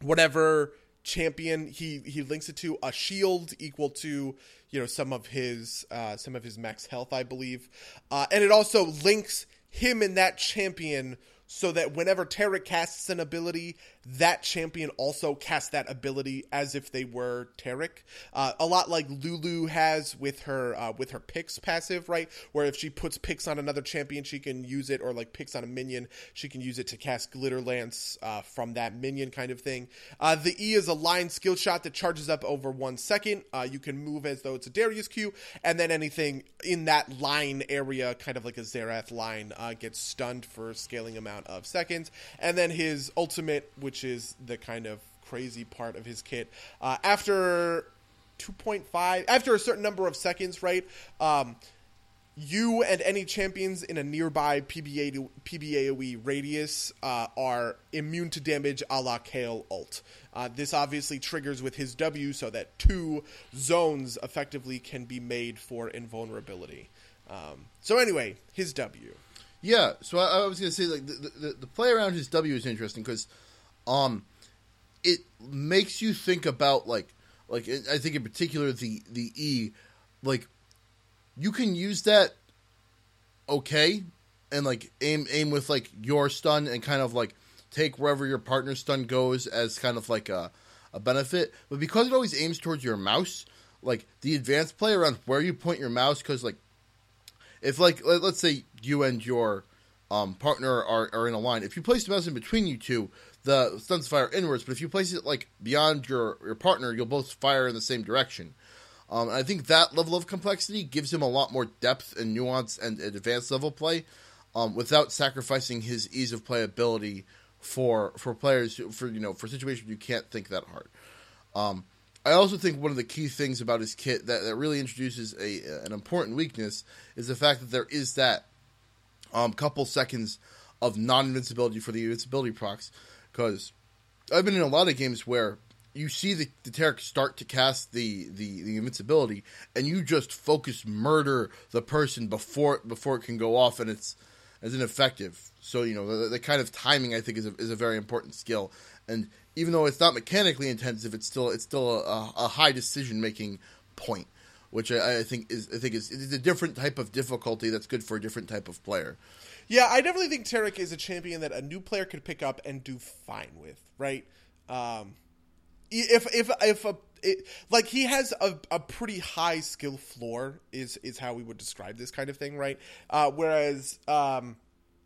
whatever champion he he links it to a shield equal to you know some of his uh some of his max health i believe. Uh and it also links him and that champion so that whenever Taric casts an ability, that champion also casts that ability as if they were Taric. Uh, a lot like Lulu has with her uh, with her Pix passive, right? Where if she puts Pix on another champion, she can use it, or like Pix on a minion, she can use it to cast Glitter Lance uh, from that minion kind of thing. Uh, the E is a line skill shot that charges up over one second. Uh, you can move as though it's a Darius Q, and then anything in that line area, kind of like a Xerath line, uh, gets stunned for scaling amount of seconds. And then his ultimate, which is the kind of crazy part of his kit, uh, after 2.5, after a certain number of seconds, right? Um, you and any champions in a nearby PBA PBAOE radius uh, are immune to damage a la Kayle ult. Uh, this obviously triggers with his W so that two zones effectively can be made for invulnerability. Um, so anyway, his W. Yeah, so I, I was gonna say like the, the the play around his W is interesting because, um, it makes you think about like like I think in particular the the E, like you can use that okay, and like aim aim with like your stun and kind of like take wherever your partner's stun goes as kind of like a a benefit, but because it always aims towards your mouse, like the advanced play around where you point your mouse, because like if like let, us say you and your um, partner are, are in a line, if you place the mouse in between you two, the stuns fire inwards. But if you place it like beyond your your partner, you'll both fire in the same direction. Um, I think that level of complexity gives him a lot more depth and nuance and, and advanced level play, um, without sacrificing his ease of playability for for players for you know for situations you can't think that hard. Um, I also think one of the key things about his kit that, that really introduces a an important weakness is the fact that there is that um, couple seconds of non invincibility for the invincibility procs. Because I've been in a lot of games where you see the, the Taric start to cast the, the, the invincibility, and you just focus murder the person before before it can go off, and it's as ineffective. So you know the, the kind of timing I think is a, is a very important skill, and even though it's not mechanically intensive, it's still it's still a, a high decision making point, which I, I think is I think is it's a different type of difficulty that's good for a different type of player. Yeah, I definitely think Taric is a champion that a new player could pick up and do fine with, right? Um, if if if a it like he has a, a pretty high skill floor is is how we would describe this kind of thing, right? Uh, whereas um,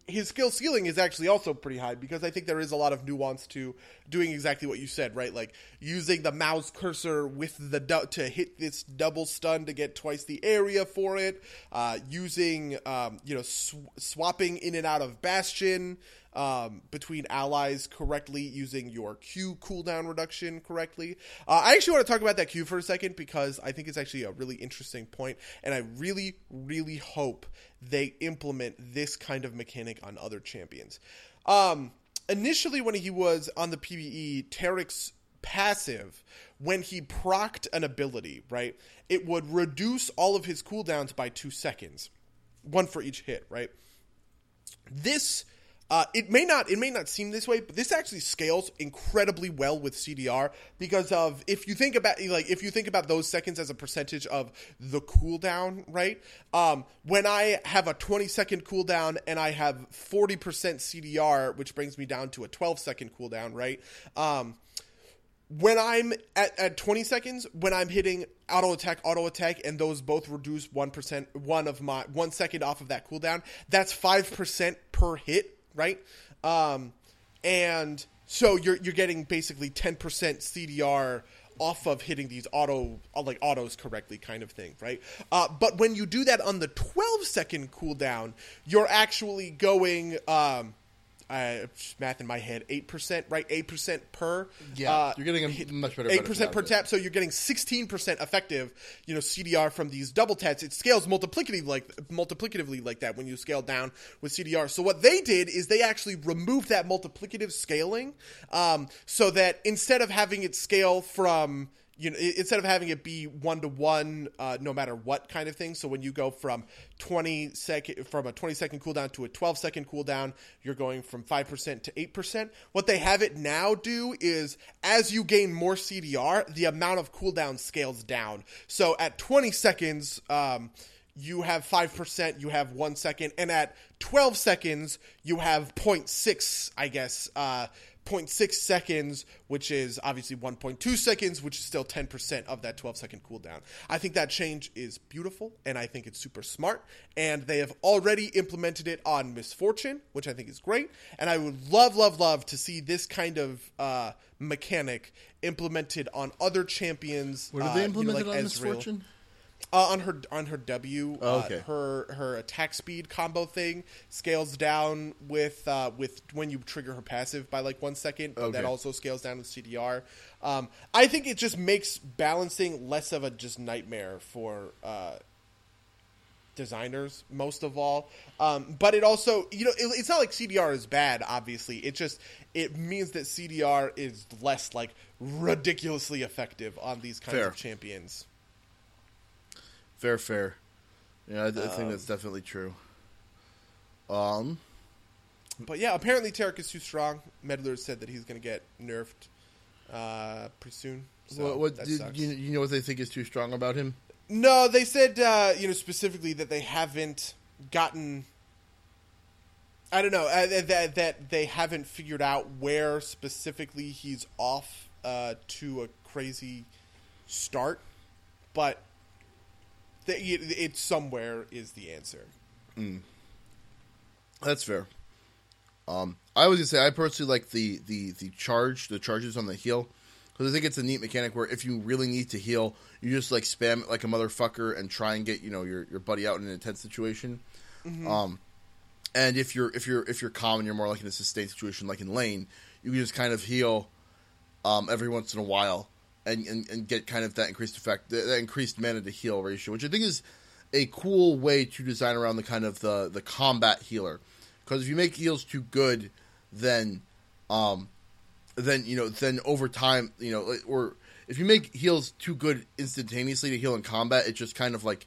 his skill ceiling is actually also pretty high because I think there is a lot of nuance to doing exactly what you said, right? Like using the mouse cursor with the du- to hit this double stun to get twice the area for it, uh, using um, you know sw- swapping in and out of Bastion um, between allies correctly, using your Q cooldown reduction correctly. Uh, I actually want to talk about that Q for a second because I think it's actually a really interesting point, and I really, really hope they implement this kind of mechanic on other champions. Um, initially, when he was on the PVE, Taric's passive, when he procced an ability, right, it would reduce all of his cooldowns by two seconds, one for each hit, right? This uh, it may not it may not seem this way, but this actually scales incredibly well with CDR because of if you think about like if you think about those seconds as a percentage of the cooldown, right? Um, when I have a 20 second cooldown and I have 40% CDR, which brings me down to a 12 second cooldown, right? Um, when I'm at, at 20 seconds, when I'm hitting auto attack, auto attack, and those both reduce 1%, one of my, one second off of that cooldown, that's 5% per hit right? Um, and so you're you're getting basically 10% CDR off of hitting these auto like autos correctly kind of thing right uh, but when you do that on the 12 second cooldown you're actually going um, uh, math in my head, eight percent, right? Eight percent per. Yeah, uh, you're getting a much better. Eight percent per tap, so you're getting sixteen percent effective. You know, CDR from these double taps. It scales multiplicatively like multiplicatively like that when you scale down with CDR. So what they did is they actually removed that multiplicative scaling, um, so that instead of having it scale from you know, instead of having it be one to one, no matter what kind of thing. So when you go from twenty second from a twenty second cooldown to a twelve second cooldown, you're going from five percent to eight percent. What they have it now do is, as you gain more CDR, the amount of cooldown scales down. So at twenty seconds. Um, you have 5%, you have 1 second, and at 12 seconds, you have 0.6, I guess, uh, 0.6 seconds, which is obviously 1.2 seconds, which is still 10% of that 12 second cooldown. I think that change is beautiful and I think it's super smart. And they have already implemented it on Miss Fortune, which I think is great. And I would love, love, love to see this kind of uh, mechanic implemented on other champions. Where did they implement uh, you know, like on Miss Fortune? Uh, on her on her W, oh, okay. uh, her her attack speed combo thing scales down with uh, with when you trigger her passive by like one second. But okay. that also scales down with CDR. Um, I think it just makes balancing less of a just nightmare for uh, designers most of all. Um, but it also you know it, it's not like CDR is bad. Obviously, it just it means that CDR is less like ridiculously effective on these kinds Fair. of champions. Fair, fair. Yeah, I, I think um, that's definitely true. Um, but yeah, apparently Taric is too strong. Meddler said that he's going to get nerfed uh, pretty soon. So what, what did, you, you, know what they think is too strong about him? No, they said uh, you know specifically that they haven't gotten. I don't know uh, that that they haven't figured out where specifically he's off uh, to a crazy start, but it's somewhere is the answer. Mm. That's fair. Um, I was gonna say I personally like the the the charge, the charges on the heal, because I think it's a neat mechanic where if you really need to heal, you just like spam it like a motherfucker and try and get you know your your buddy out in an intense situation. Mm-hmm. Um, and if you're if you're if you're calm and you're more like in a sustained situation like in lane, you can just kind of heal um, every once in a while and, and, and get kind of that increased effect, that increased mana to heal ratio, which I think is a cool way to design around the kind of the the combat healer. Because if you make heals too good, then um, then you know then over time you know or if you make heals too good instantaneously to heal in combat, it just kind of like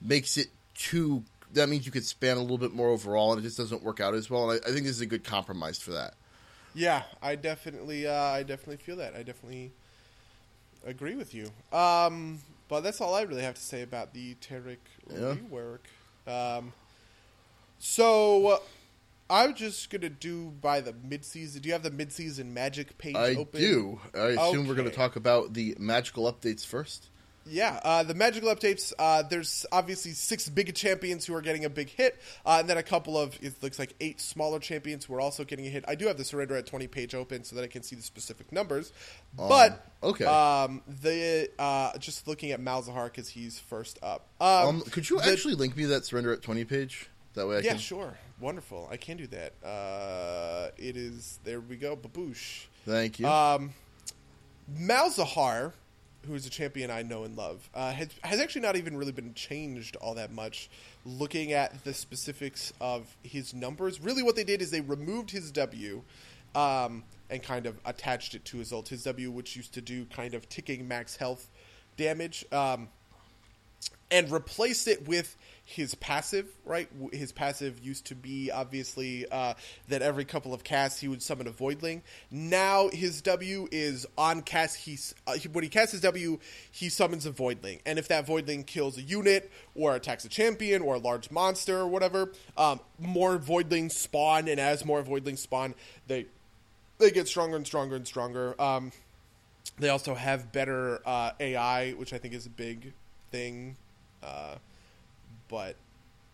makes it too. That means you could span a little bit more overall, and it just doesn't work out as well. And I, I think this is a good compromise for that. Yeah, I definitely, uh, I definitely feel that. I definitely agree with you. Um, but that's all I really have to say about the Taric yeah. rework. Um, so I'm just gonna do by the mid-season. Do you have the mid-season Magic page I open? do. I assume we're going to talk about the magical updates first. Yeah, uh, the magical updates. Uh, there's obviously six big champions who are getting a big hit, uh, and then a couple of it looks like eight smaller champions who are also getting a hit. I do have the surrender at 20 page open so that I can see the specific numbers. but okay. um, the uh, just looking at Malzahar because he's first up. Um, Um, could you the- actually link me that surrender at twenty page? That way I Yeah, can. sure. Wonderful. I can do that. Uh, it is there. We go. Baboosh. Thank you. Um, Malzahar, who is a champion I know and love, uh, has, has actually not even really been changed all that much. Looking at the specifics of his numbers, really what they did is they removed his W um, and kind of attached it to his ult. His W, which used to do kind of ticking max health damage, um, and replaced it with his passive, right? His passive used to be obviously uh, that every couple of casts he would summon a Voidling. Now his W is on cast. He's uh, he, when he casts his W, he summons a Voidling, and if that Voidling kills a unit or attacks a champion or a large monster or whatever, um, more Voidlings spawn, and as more Voidlings spawn, they they get stronger and stronger and stronger. Um, they also have better uh, AI, which I think is a big thing. But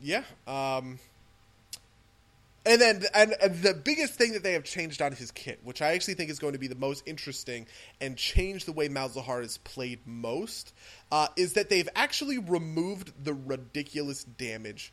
yeah, um, and then and, and the biggest thing that they have changed on his kit, which I actually think is going to be the most interesting and change the way Malzahar is played most, uh, is that they've actually removed the ridiculous damage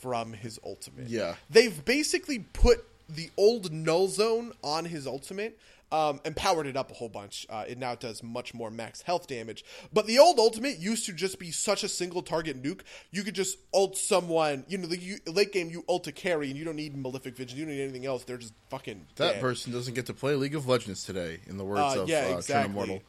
from his ultimate. Yeah. they've basically put the old null zone on his ultimate um, and powered it up a whole bunch. Uh, it now does much more max health damage. But the old ultimate used to just be such a single target nuke. You could just ult someone. You know, the you, late game you ult a carry and you don't need malefic vision. You don't need anything else. They're just fucking that dead. person doesn't get to play League of Legends today, in the words Uh, of yeah, uh, exactly. Immortal.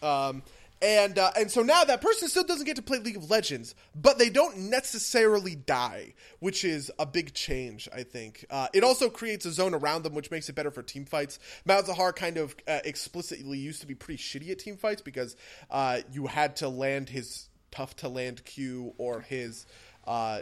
Um, and uh, and so now that person still doesn't get to play League of Legends, but they don't necessarily die, which is a big change, I think. Uh, it also creates a zone around them, which makes it better for team fights. Malzahar kind of uh, explicitly used to be pretty shitty at team fights because uh, you had to land his tough to land Q or his uh,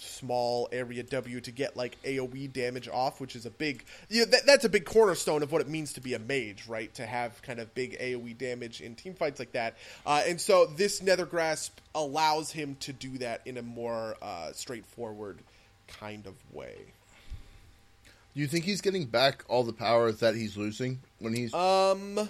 small area W to get like AoE damage off, which is a big you know, that, that's a big cornerstone of what it means to be a mage, right? To have kind of big AoE damage in team fights like that. Uh, and so this Nether Grasp allows him to do that in a more uh, straightforward kind of way. Do you think he's getting back all the power that he's losing when he's? Um,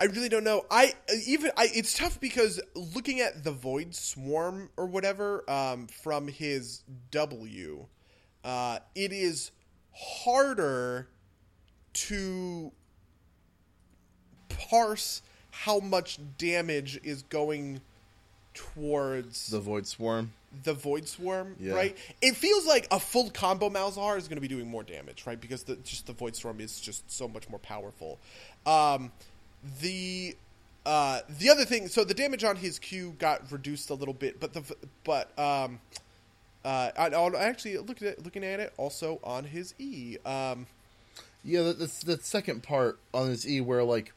I really don't know. I even I it's tough because looking at the Void Swarm or whatever um, from his W, uh, it is harder to parse how much damage is going towards the Void Swarm. the Void Swarm, Yeah. right? It feels like a full combo Malzahar is going to be doing more damage, right? Because the, just the Void swarm is just so much more powerful. Um, the uh, the other thing, so the damage on his Q got reduced a little bit, but the but um, uh, I, actually looking at looking at it also on his E. Um, Yeah, that, that's that second part on his E where like,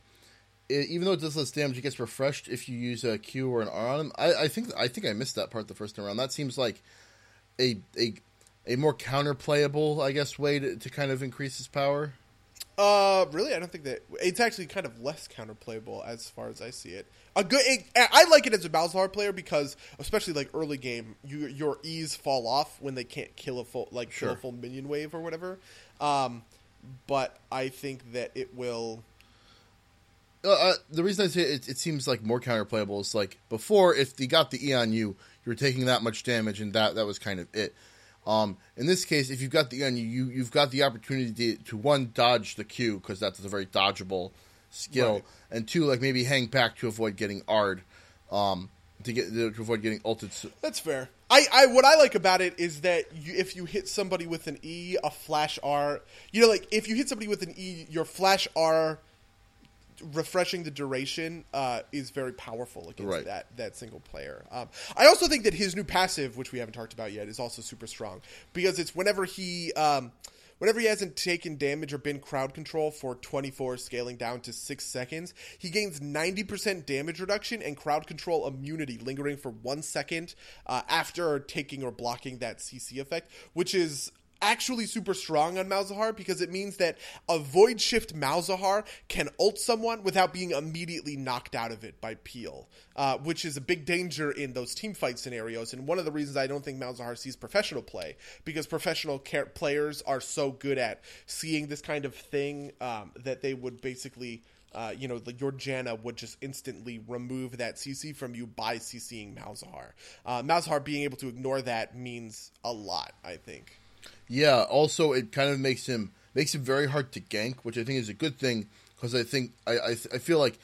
it, even though it does less damage, it gets refreshed if you use a Q or an R on him. I, I think I think I missed that part the first time around. That seems like a a a more counterplayable, I guess, way to, to kind of increase his power. Uh, really, I don't think that it's actually kind of less counterplayable as far as I see it. A good, it, I like it as a Malzahar player because, especially like early game, you, your E's fall off when they can't kill a full like kill a full minion wave or whatever. Um, but I think that it will. Uh, uh, the reason I say it, it seems like more counterplayable is like before, if you got the E on you, you were taking that much damage, and that that was kind of it. Um, in this case, if you've got the you, you you've got the opportunity to, to one dodge the Q because that's a very dodgeable skill, Right. and two like maybe hang back to avoid getting Ard, um, to get to avoid getting ulted. That's fair. I, I what I like about it is that you, if you hit somebody with an E, a flash R, you know, like if you hit somebody with an E, your flash R refreshing the duration uh, is very powerful against Right. that that single player. Um, I also think that his new passive, which we haven't talked about yet, is also super strong because it's whenever he. Um, Whenever he hasn't taken damage or been crowd control for 24, scaling down to 6 seconds, he gains 90% damage reduction and crowd control immunity lingering for 1 second uh, after taking or blocking that CC effect, which is actually super strong on Malzahar because it means that a Void Shift Malzahar can ult someone without being immediately knocked out of it by Peel, uh, which is a big danger in those team fight scenarios. And one of the reasons I don't think Malzahar sees professional play because professional players are so good at seeing this kind of thing um, that they would basically. Uh, you know, the, your Janna would just instantly remove that CC from you by CCing Malzahar. Uh, Malzahar being able to ignore that means a lot, I think. Yeah. Also, it kind of makes him makes him very hard to gank, which I think is a good thing because I think I I, I feel like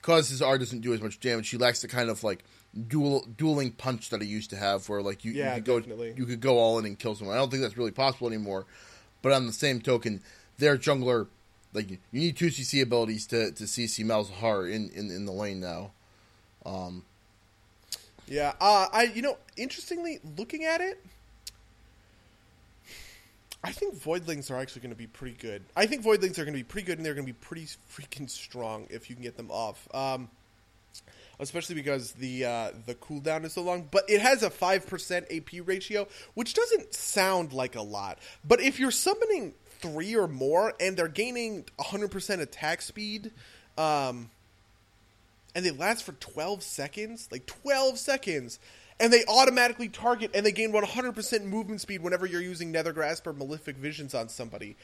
because his R doesn't do as much damage, he lacks the kind of like dual dueling punch that he used to have, where like you, Yeah, you could go definitely. you could go all in and kill someone. I don't think that's really possible anymore. But on the same token, their jungler like you need two CC abilities to to CC Malzahar in, in in the lane now. Um, Yeah, uh, I you know, interestingly, looking at it, I think Voidlings are actually going to be pretty good. I think Voidlings are going to be pretty good, and they're going to be pretty freaking strong if you can get them off. Um, especially because the uh, the cooldown is so long. But it has a five percent AP ratio, which doesn't sound like a lot. But if you're summoning three or more, and they're gaining 100 percent attack speed, um, and they last for 12 seconds, like 12 seconds, and they automatically target and they gain 100% movement speed whenever you're using Nether Grasp or Malefic Visions on somebody.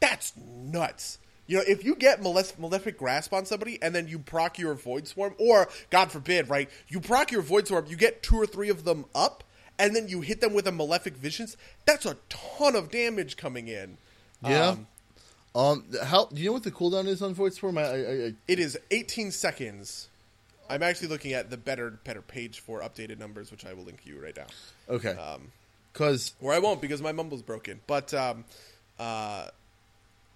That's nuts. You know, if you get Malef- Malefic Grasp on somebody and then you proc your Void Swarm, or God forbid, right, you proc your Void Swarm, you get two or three of them up, and then you hit them with a Malefic Visions, that's a ton of damage coming in. Yeah. Um, Um, how do you know what the cooldown is on Void Swarm? I, I, I It is 18 seconds. I'm actually looking at the better better page for updated numbers, which I will link you right now. okay, Um, because or I won't because my mumble's broken. But um, uh,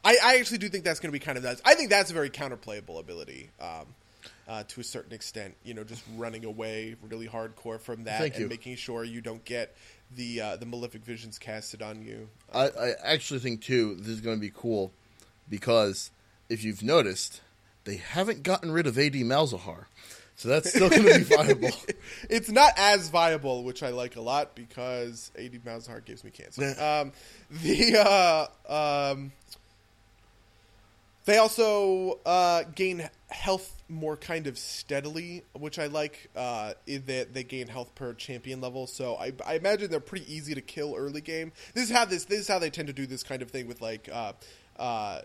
I, I actually do think that's going to be kind of nuts. I think that's a very counterplayable ability um, uh, to a certain extent. You know, just running away really hardcore from that Thank and you. making sure you don't get the uh, the malefic visions casted on you. I, I actually think too this is going to be cool because if you've noticed, they haven't gotten rid of AD Malzahar, so that's still going to be viable. it's not as viable, which I like a lot because AD Malzahar gives me cancer. um, the uh, um, they also uh, gain health more kind of steadily, which I like. Uh, in that they gain health per champion level, so I, I imagine they're pretty easy to kill early game. This is how this this is how they tend to do this kind of thing with like. Uh, uh,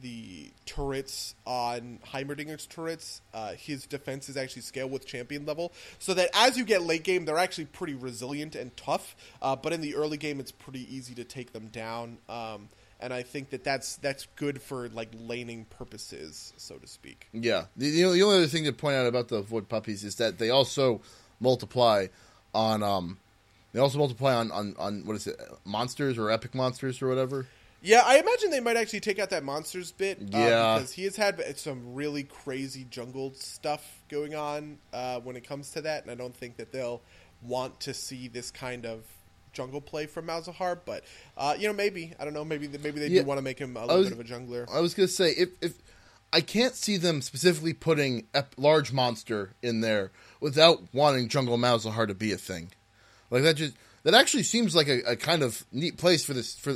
the turrets on Heimerdinger's turrets, uh, his defense is actually scale with champion level, so that as you get late game, they're actually pretty resilient and tough. Uh, but in the early game, it's pretty easy to take them down. Um, and I think that that's that's good for like laning purposes, so to speak. yeah, the, the only other thing to point out about the Void puppies is that they also multiply on um, they also multiply on on, on what is it, monsters or epic monsters or whatever. Yeah, I imagine they might actually take out that monsters bit. uh, Yeah. because he has had some really crazy jungle stuff going on uh, when it comes to that, and I don't think that they'll want to see this kind of jungle play from Malzahar. But uh, you know, maybe I don't know. Maybe maybe they Yeah. do want to make him a little was- bit of a jungler. I was gonna say if if I can't see them specifically putting ep- large monster in there without wanting Jungle Malzahar to be a thing, like that just that actually seems like a, a kind of neat place for this for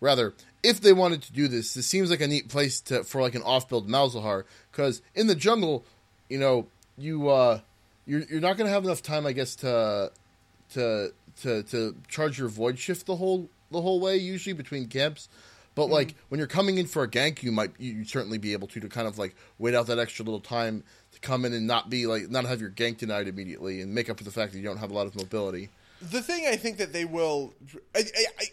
rather if they wanted to do this, this seems like a neat place to for like an off build Malzahar because in the jungle, you know you uh you're you're not gonna have enough time I guess to to to to charge your void shift the whole the whole way usually between camps. But like when you're coming in for a gank, you might you certainly be able to to kind of like wait out that extra little time to come in and not be like not have your gank denied immediately and make up for the fact that you don't have a lot of mobility. The thing I think that they will, I, I, I,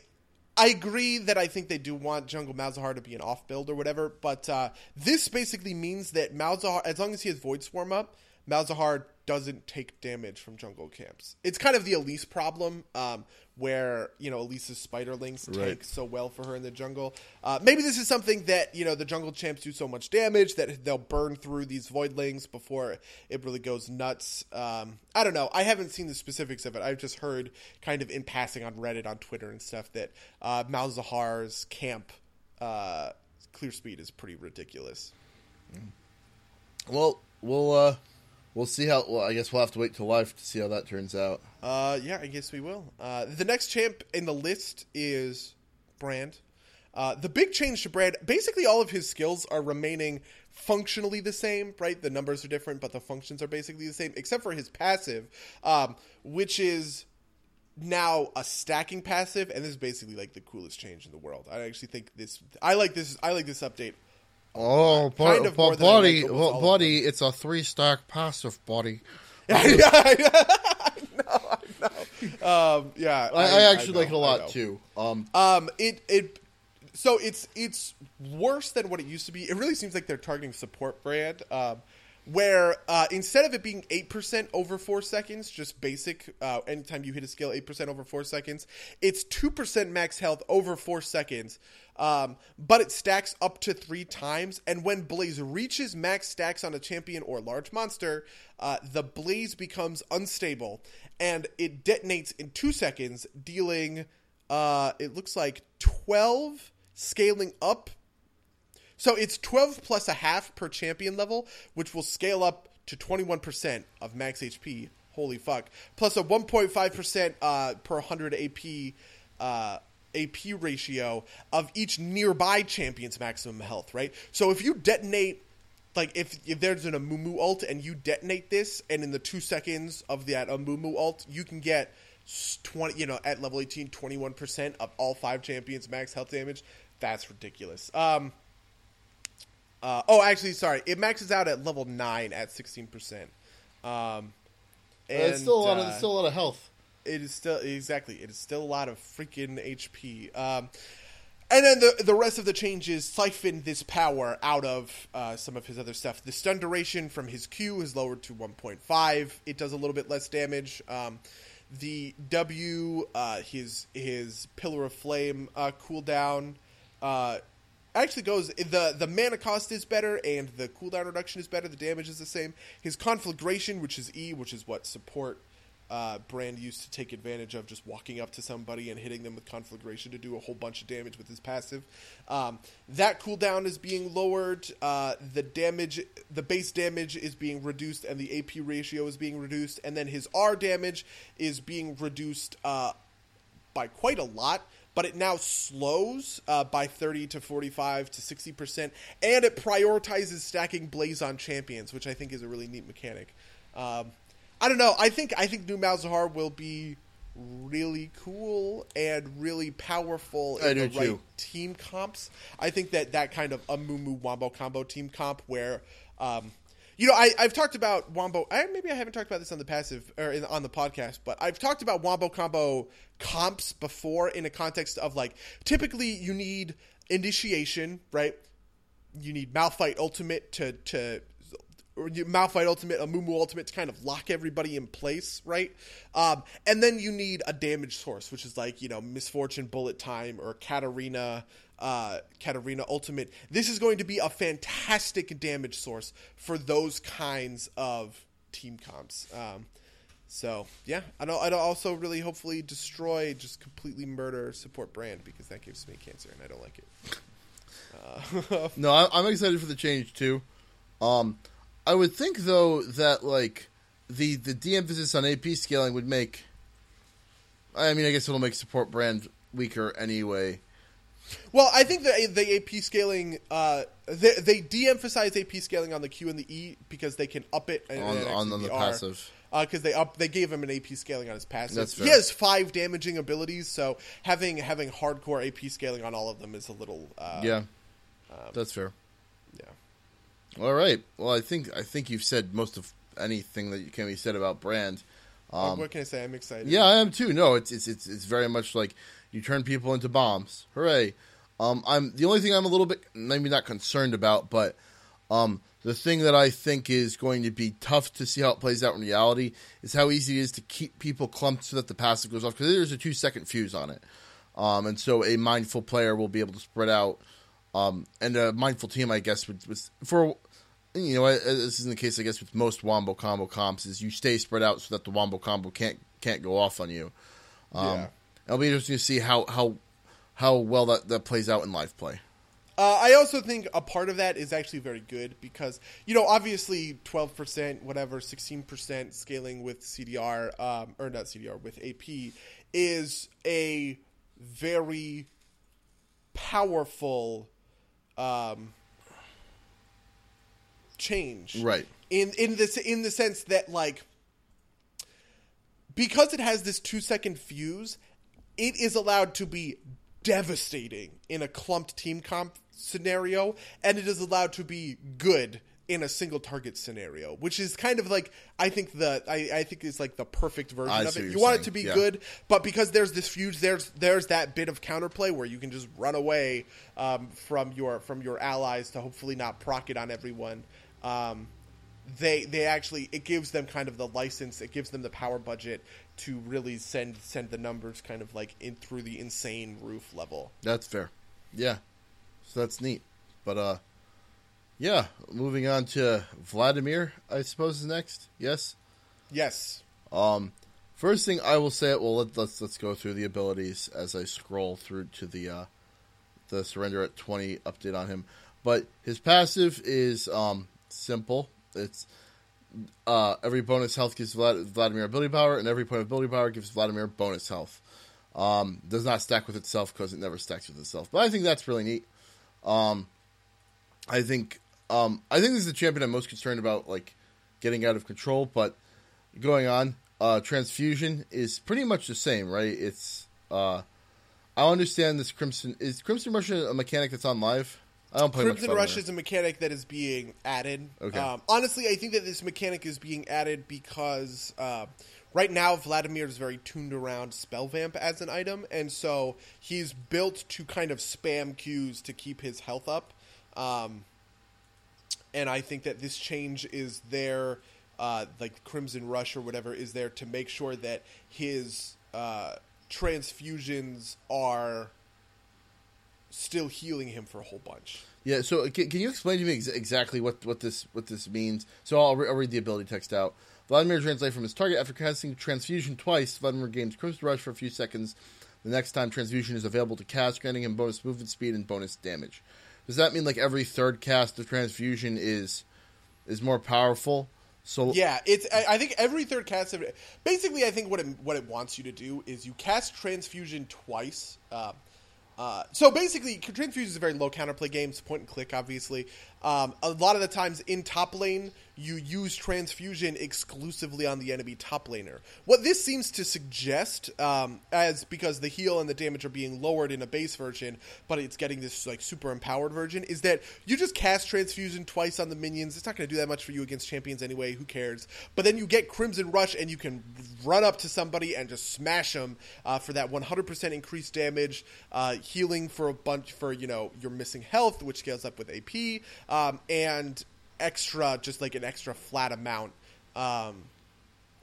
I agree that I think they do want Jungle Malzahar to be an off build or whatever, but uh, this basically means that Malzahar, as long as he has Void Swarm up, Malzahar doesn't take damage from jungle camps. It's kind of the Elise problem, um, where you know Elise's Spiderlings Right. tank so well for her in the jungle. Uh, maybe this is something that you know the jungle champs do so much damage that they'll burn through these voidlings before it really goes nuts. Um, I don't know. I haven't seen the specifics of it. I've just heard kind of in passing on Reddit, on Twitter, and stuff that uh, Malzahar's camp uh, clear speed is pretty ridiculous. Well, we'll uh we'll see how. Well, I guess we'll have to wait till live to see how that turns out. Uh, yeah, I guess we will. Uh, the next champ in the list is brand. Uh, the big change to Brand, basically all of his skills are remaining functionally the same, right? The numbers are different, but the functions are basically the same, except for his passive, um, which is now a stacking passive, and this is basically like the coolest change in the world. I actually think this. I like this. I like this update. Oh, Kind but, of more but than I like buddy, almost well, all of buddy, it's a three stack passive, buddy. I know, I know. Um, yeah, I, I actually know, like it a lot too. Um, Um, it it so it's it's worse than what it used to be. It really seems like they're targeting support brand, um, where uh, instead of it being eight percent over four seconds, just basic. Uh, anytime you hit a skill, eight percent over four seconds, it's two percent max health over four seconds. Um, but it stacks up to three times, and when Blaze reaches max stacks on a champion or large monster, uh, the Blaze becomes unstable, and it detonates in two seconds, dealing uh, it looks like 12 scaling up. So it's 12 plus a half per champion level, which will scale up to 21% of max HP. Holy fuck. Plus a 1.5% uh, per 100 AP uh, AP ratio of each nearby champion's maximum health, right? So if you detonate like if if there's an Amumu ult and you detonate this, and in the two seconds of that Amumu ult, you can get twenty, you know, at level 18, 21 percent of all five champions max health damage. That's ridiculous. Um. Uh, oh, actually, sorry, it maxes out at level nine at sixteen percent. Um, and it's still a lot of uh, it's still a lot of health. It is still exactly. It is still a lot of freaking HP. Um, and then the the rest of the changes siphon this power out of uh, some of his other stuff. The stun duration from his Q is lowered to 1.5. It does a little bit less damage. Um, the W, uh, his his Pillar of Flame uh, cooldown, uh, actually goes the the mana cost is better and the cooldown reduction is better. The damage is the same. His conflagration, which is E, which is what support uh, Brand used to take advantage of just walking up to somebody and hitting them with conflagration to do a whole bunch of damage with his passive. Um, that cooldown is being lowered. Uh, the damage, the base damage is being reduced, and the AP ratio is being reduced. And then his R damage is being reduced uh, by quite a lot, but it now slows uh, by 30 to 45 to 60%, and it prioritizes stacking Blaze on champions, which I think is a really neat mechanic. Um, I don't know. I think I think New Malzahar will be really cool and really powerful in the right team comps. I think that that kind of Amumu Wombo combo team comp where, um, you know, I, I've talked about Wombo. I, maybe I haven't talked about this on the passive or in, on the podcast, but I've talked about Wombo combo comps before in a context of like typically you need initiation, right? You need Malphite Ultimate to to Malphite Ultimate, Amumu Ultimate to kind of lock everybody in place, right? Um, and then you need a damage source, which is like you know Miss Fortune Bullet Time or Katarina, uh, Katarina Ultimate. This is going to be a fantastic damage source for those kinds of team comps. Um, so yeah, I don't. I don't also really hopefully destroy, just completely murder support Brand because that gives me cancer and I don't like it. Uh, No, I, I'm excited for the change too. Um, I would think though that like the the de-emphasis on AP scaling would make. I mean, I guess it'll make support Brand weaker anyway. Well, I think the the AP scaling uh, they, they de-emphasize AP scaling on the Q and the E because they can up it and, On- and on actually the R. passive. because they up they gave him an AP scaling on his passive. He has five damaging abilities, so having having hardcore AP scaling on all of them is a little uh, yeah, that's fair. All right. Well, I think I think you've said most of anything that can be said about Brand. Um, what can I say? I'm excited. Yeah, I am too. No, it's it's it's it's very much like you turn people into bombs. Hooray! Um, I'm the only thing I'm a little bit maybe not concerned about, but um, the thing that I think is going to be tough to see how it plays out in reality is how easy it is to keep people clumped so that the passive goes off because there's a two second fuse on it, um, and so a mindful player will be able to spread out, um, and a mindful team, I guess, would, was for you know, as this isn't the case, I guess, with most wombo combo comps, is you stay spread out so that the wombo combo can't can't go off on you. Um, Yeah. It'll be interesting to see how how how well that, that plays out in live play. Uh, I also think a part of that is actually very good because you know obviously twelve percent, whatever, sixteen percent scaling with CDR um, or not CDR with AP is a very powerful um, change, Right. In in this in the sense that like because it has this two second fuse, it is allowed to be devastating in a clumped team comp scenario, and it is allowed to be good in a single target scenario, which is kind of like I think the I, I think is like the perfect version I of it. You want it to be yeah. good, but because there's this fuse, there's there's that bit of counterplay where you can just run away um, from your from your allies to hopefully not proc it on everyone. Um, they they actually it gives them kind of the license, it gives them the power budget to really send send the numbers kind of like in through the insane roof level. That's fair. Yeah. So that's neat. But uh yeah, moving on to Vladimir, I suppose is next. Yes. Yes. Um first thing I will say well let, let's let's go through the abilities as I scroll through to the uh the surrender at 20 update on him. But his passive is um simple. It's uh, every bonus health gives Vlad- Vladimir ability power, and every point of ability power gives Vladimir bonus health. Um, does not stack with itself because it never stacks with itself. But I think that's really neat. Um, I think um, I think this is the champion I'm most concerned about, like getting out of control. But going on, uh, transfusion is pretty much the same, right? It's uh, I understand this Crimson is Crimson Rush a mechanic that's on live. I don't play Crimson much Rush is a mechanic that is being added. Okay. Um, honestly, I think that this mechanic is being added because uh, right now Vladimir is very tuned around Spell Vamp as an item, and so he's built to kind of spam Qs to keep his health up. Um, and I think that this change is there, uh, like Crimson Rush or whatever, is there to make sure that his uh, transfusions are still healing him for a whole bunch. Yeah, so can, can you explain to me ex- exactly what, what this what this means? So I'll, re- I'll read the ability text out. Vladimir translate from his target after casting transfusion twice. Vladimir gains Crimson Rush for a few seconds. The next time transfusion is available to cast, granting him bonus movement speed and bonus damage. Does that mean like every third cast of transfusion is is more powerful? So Yeah, it's. I, I think every third cast of basically, I think what it what it wants you to do is you cast transfusion twice. Uh, uh, so basically, transfusion is a very low counterplay game. It's point and click, obviously. Um, a lot of the times in top lane, you use transfusion exclusively on the enemy top laner. What this seems to suggest, um, as because the heal and the damage are being lowered in a base version, but it's getting this like super empowered version, is that you just cast transfusion twice on the minions. It's not going to do that much for you against champions anyway. Who cares? But then you get Crimson Rush, and you can run up to somebody and just smash them uh, for that 100% increased damage, uh, healing for a bunch for you know your missing health, which scales up with AP, um, and extra just like an extra flat amount um,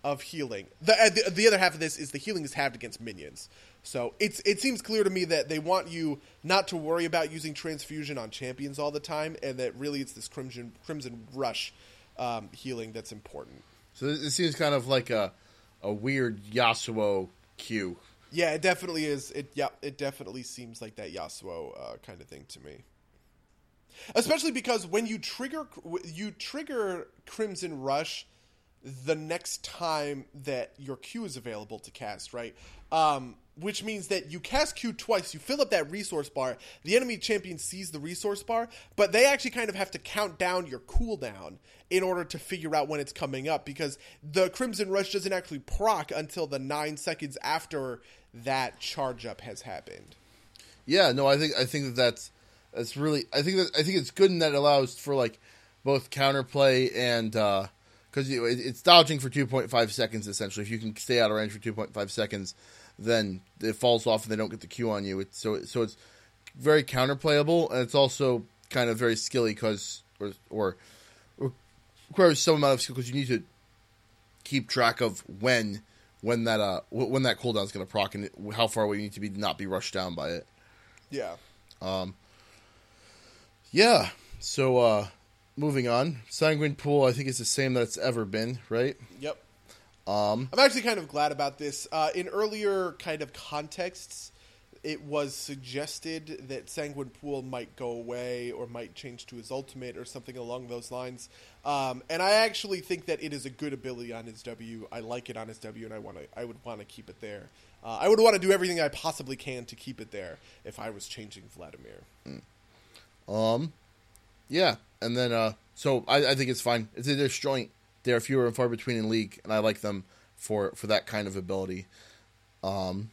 of healing. The, uh, the the other half of this is the healing is halved against minions. So it's it seems clear to me that they want you not to worry about using transfusion on champions all the time, and that really it's this crimson crimson rush um, healing that's important. so it it seems kind of like a a weird Yasuo Q. Yeah, it definitely is. It yeah, it definitely seems like that Yasuo uh, kind of thing to me. Especially because when you trigger you trigger Crimson Rush the next time that your Q is available to cast, right? Um, which means that you cast Q twice, you fill up that resource bar, the enemy champion sees the resource bar, but they actually kind of have to count down your cooldown in order to figure out when it's coming up because the Crimson Rush doesn't actually proc until the nine seconds after that charge up has happened. Yeah, no, I think I think that that's that's really I think that I think it's good in that it allows for like both counterplay and because it, it's dodging for two point five seconds essentially. If you can stay out of range for two point five seconds, then it falls off and they don't get the Q on you. It's, so so it's very counterplayable and it's also kind of very skilly because or, or or requires some amount of skill because you need to keep track of when when that uh wh- when that cooldown is going to proc and how far away you need to be to not be rushed down by it. Yeah. Yeah. So uh moving on. Sanguine Pool I think is the same that it's ever been, right? Yep. Um, I'm actually kind of glad about this. Uh, in earlier kind of contexts, it was suggested that Sanguine Pool might go away or might change to his ultimate or something along those lines. Um, and I actually think that it is a good ability on his W. I like it on his W, and I want to. I would want to keep it there. Uh, I would want to do everything I possibly can to keep it there if I was changing Vladimir. Um, yeah, and then uh, so I, I think it's fine. It's a disjoint. They're fewer and far between in league, and I like them for for that kind of ability. Um,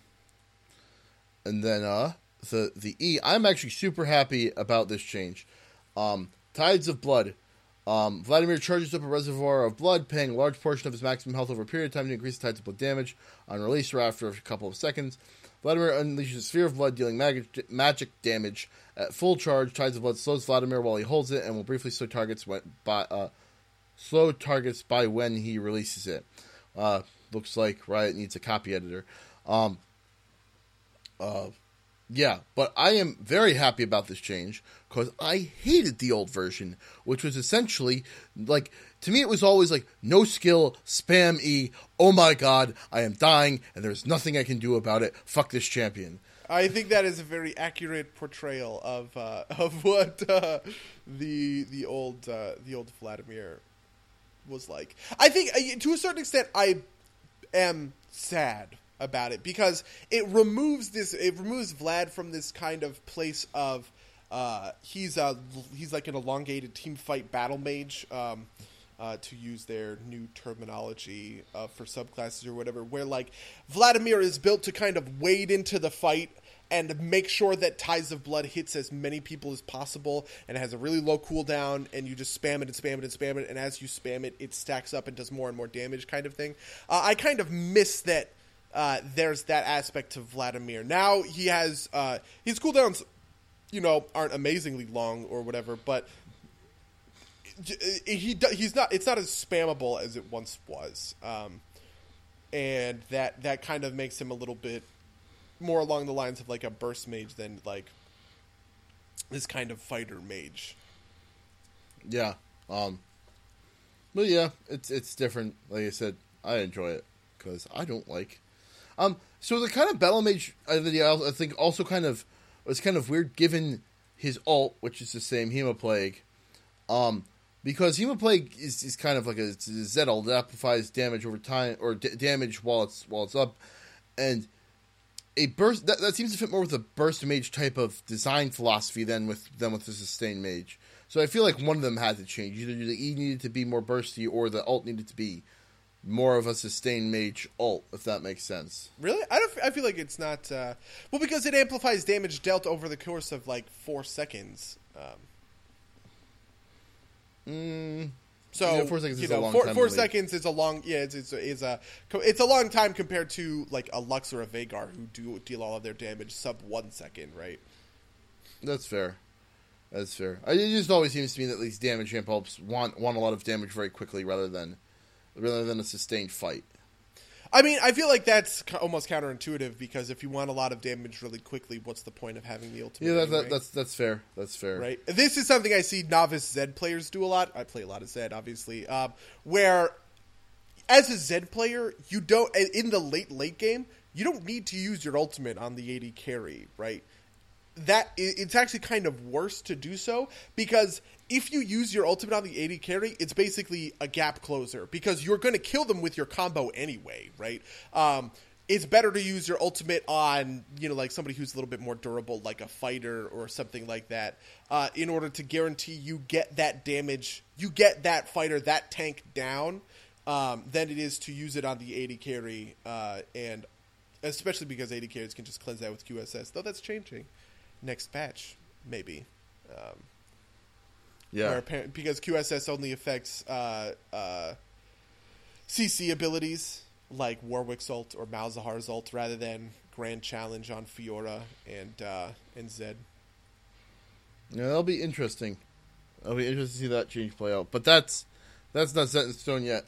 and then uh, the the E, I'm actually super happy about this change. Um, Tides of Blood. Um, Vladimir charges up a reservoir of blood, paying a large portion of his maximum health over a period of time to increase the tides of blood damage. On release or after a couple of seconds, Vladimir unleashes a sphere of blood, dealing magic, magic damage at full charge. Tides of blood slows Vladimir while he holds it, and will briefly slow targets when, by uh, slow targets by when he releases it. Uh, looks like Riot needs a copy editor. Um, uh, yeah, but I am very happy about this change because I hated the old version, which was essentially like to me it was always like no skill, spam E. Oh my god, I am dying, and there's nothing I can do about it. Fuck this champion. I think that is a very accurate portrayal of uh, of what uh, the the old uh, the old Vladimir was like. I think uh, to a certain extent, I am sad about it because it removes this. It removes Vlad from this kind of place of uh, he's a he's like an elongated team fight battle mage. Um, uh, to use their new terminology uh, for subclasses or whatever, where like Vladimir is built to kind of wade into the fight and make sure that Tides of Blood hits as many people as possible and has a really low cooldown and you just spam it and spam it and spam it and as you spam it it stacks up and does more and more damage kind of thing. Uh, I kind of miss that uh, there's that aspect to Vladimir. Now he has uh, his cooldowns you know aren't amazingly long or whatever, but he he's not it's not as spammable as it once was. Um, and that that kind of makes him a little bit more along the lines of like a burst mage than like this kind of fighter mage. Yeah. Um. But yeah, it's it's different. Like I said, I enjoy it because I don't like. Um. So the kind of battle mage I I think also kind of was kind of weird given his alt, which is the same Hemoplague. Um, because Hemoplague is, is kind of like a, it's that amplifies damage over time or d- damage while it's while it's up, and a burst that, that seems to fit more with a burst mage type of design philosophy than with than with the sustained mage. So I feel like one of them had to change. Either the E needed to be more bursty, or the alt needed to be more of a sustained mage alt, if that makes sense. Really, I don't. I feel like it's not. Uh, well, because it amplifies damage dealt over the course of like four seconds. Um, Mm, so Yeah, four seconds you is a know, long four, time four seconds is a long. Yeah, it's it's, it's a it's a long time compared to like a Lux or a Veigar who do deal all of their damage sub one second, right? that's fair. That's fair. It just always seems to me that these damage amp helps want want a lot of damage very quickly rather than rather than a sustained fight. I mean, I feel like that's almost counterintuitive because if you want a lot of damage really quickly, what's the point of having the ultimate? Yeah, that, that's that's fair. That's fair. right? This is something I see novice Zed players do a lot. I play a lot of Zed, obviously, um, where as a Zed player, you don't in the late late game, you don't need to use your ultimate on the AD carry, right? That it's actually kind of worse to do so because if you use your ultimate on the AD carry, it's basically a gap closer because you're going to kill them with your combo anyway, right? Um, it's better to use your ultimate on you know like somebody who's a little bit more durable like a fighter or something like that uh, in order to guarantee you get that damage you get that fighter that tank down um, than it is to use it on the AD carry uh, and especially because AD carries can just cleanse that with QSS though that's changing next patch maybe um, Yeah. where because QSS only affects uh, uh, CC abilities like Warwick's ult or Malzahar's ult rather than Grand Challenge on Fiora and uh, and Zed. Yeah, that'll be interesting. I'll be interested to see that change play out. But that's that's not set in stone yet.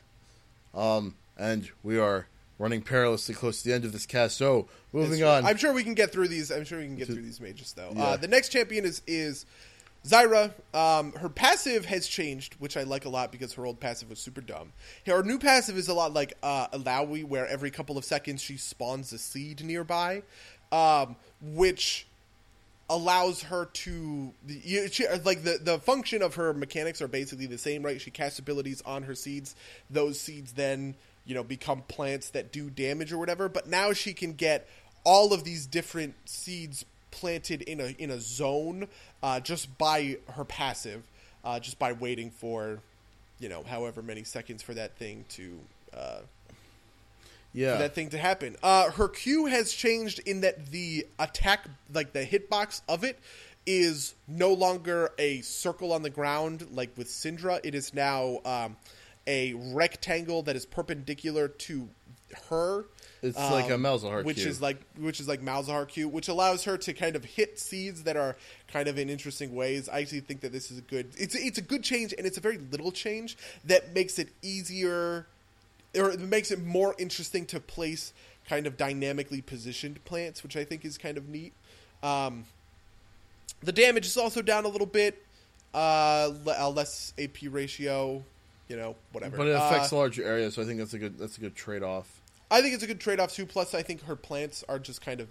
Um, and we are running perilously close to the end of this cast. So moving on. I'm sure we can get through these. I'm sure we can get To- through these mages though. Yeah. Uh, the next champion is is Zyra. Um, her passive has changed, which I like a lot because her old passive was super dumb. Her new passive is a lot like uh, Illaoi, where every couple of seconds she spawns a seed nearby. um, which allows her to you, she, like the the function of her mechanics are basically the same, right? She casts abilities on her seeds. Those seeds then you know become plants that do damage or whatever. But now she can get all of these different seeds planted in a in a zone uh, just by her passive, uh, just by waiting for you know however many seconds for that thing to. Uh, Yeah. for that thing to happen. Uh, her Q has changed in that the attack, like the hitbox of it, is no longer a circle on the ground like with Syndra. It is now um, a rectangle that is perpendicular to her. It's like a Malzahar which Q. is like which is like Malzahar Q, which allows her to kind of hit seeds that are kind of in interesting ways. I actually think that this is a good. It's it's a good change, and it's a very little change that makes it easier or it makes it more interesting to place kind of dynamically positioned plants, which I think is kind of neat. Um, the damage is also down a little bit, uh, less AP ratio, you know, whatever. but it affects Uh, larger areas, so I think that's a good that's a good trade off. I think it's a good trade off too. Plus, I think her plants are just kind of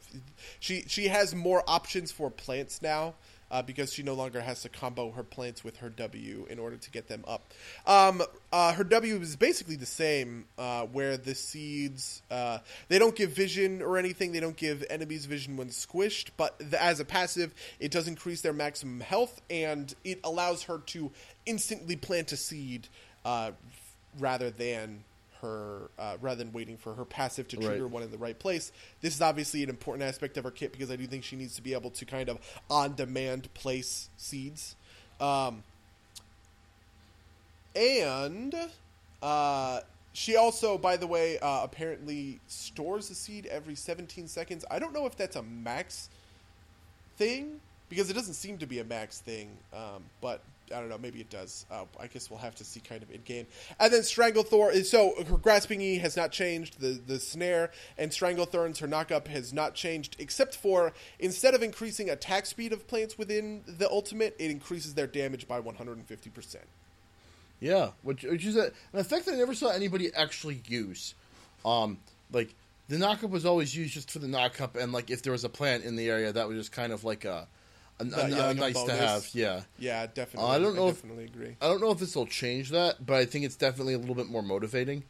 she she has more options for plants now uh, because she no longer has to combo her plants with her W in order to get them up. Um, uh, her W is basically the same, uh, where the seeds uh, they don't give vision or anything. They don't give enemies vision when squished, but the, as a passive, it does increase their maximum health and it allows her to instantly plant a seed uh, rather than her uh, rather than waiting for her passive to trigger Right. one in the right place. This is obviously an important aspect of her kit because I do think she needs to be able to kind of on demand place seeds. Um, and uh, she also, by the way, uh, apparently stores a seed every 17 seconds. I don't know if that's a max thing because it doesn't seem to be a max thing, um, but I don't know. Maybe it does. Uh, I guess we'll have to see kind of in game. And then Stranglethorn so her grasping E has not changed. The the snare and Stranglethorns her knockup has not changed except for instead of increasing attack speed of plants within the ultimate, it increases their damage by 150 percent. Yeah, which which is a, an effect that I never saw anybody actually use. Um, like the knockup was always used just for the knockup, and like if there was a plant in the area, that was just kind of like a, a, a- yeah, a like a nice to have. Yeah, Yeah, definitely. Uh, I don't know if- definitely agree. I don't know if this will change that, but I think it's definitely a little bit more motivating.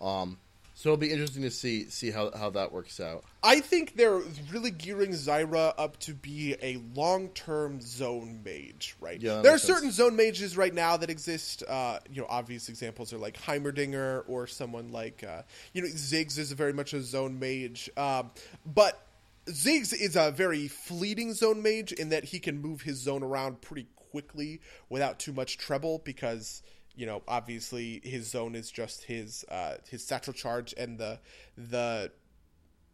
Um, so it'll be interesting to see see how how that works out. I think they're really gearing Zyra up to be a long-term zone mage, right? Yeah, there are sense. certain zone mages right now that exist. Uh, you know, obvious examples are like Heimerdinger or someone like uh, you know Ziggs is very much a zone mage, um, but Ziggs is a very fleeting zone mage in that he can move his zone around pretty quickly without too much trouble because you know obviously his zone is just his uh, his satchel charge and the the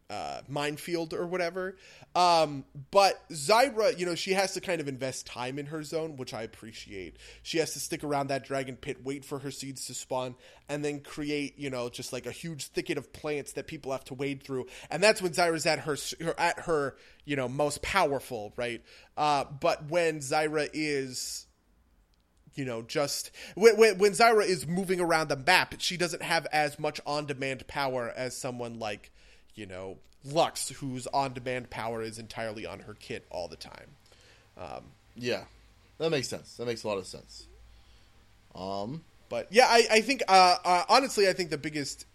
uh, minefield or whatever. Um, but Zyra, you know, she has to kind of invest time in her zone, which I appreciate. She has to stick around that dragon pit, wait for her seeds to spawn, and then create, you know, just like a huge thicket of plants that people have to wade through. And that's when Zyra's at her, at her, you know, most powerful, right? Uh, but when Zyra is you know, just when, when when Zyra is moving around the map, she doesn't have as much on-demand power as someone like, you know, Lux, whose on-demand power is entirely on her kit all the time. Yeah, that makes sense. That makes a lot of sense. Um, But yeah, I, I think uh, uh, honestly, I think the biggest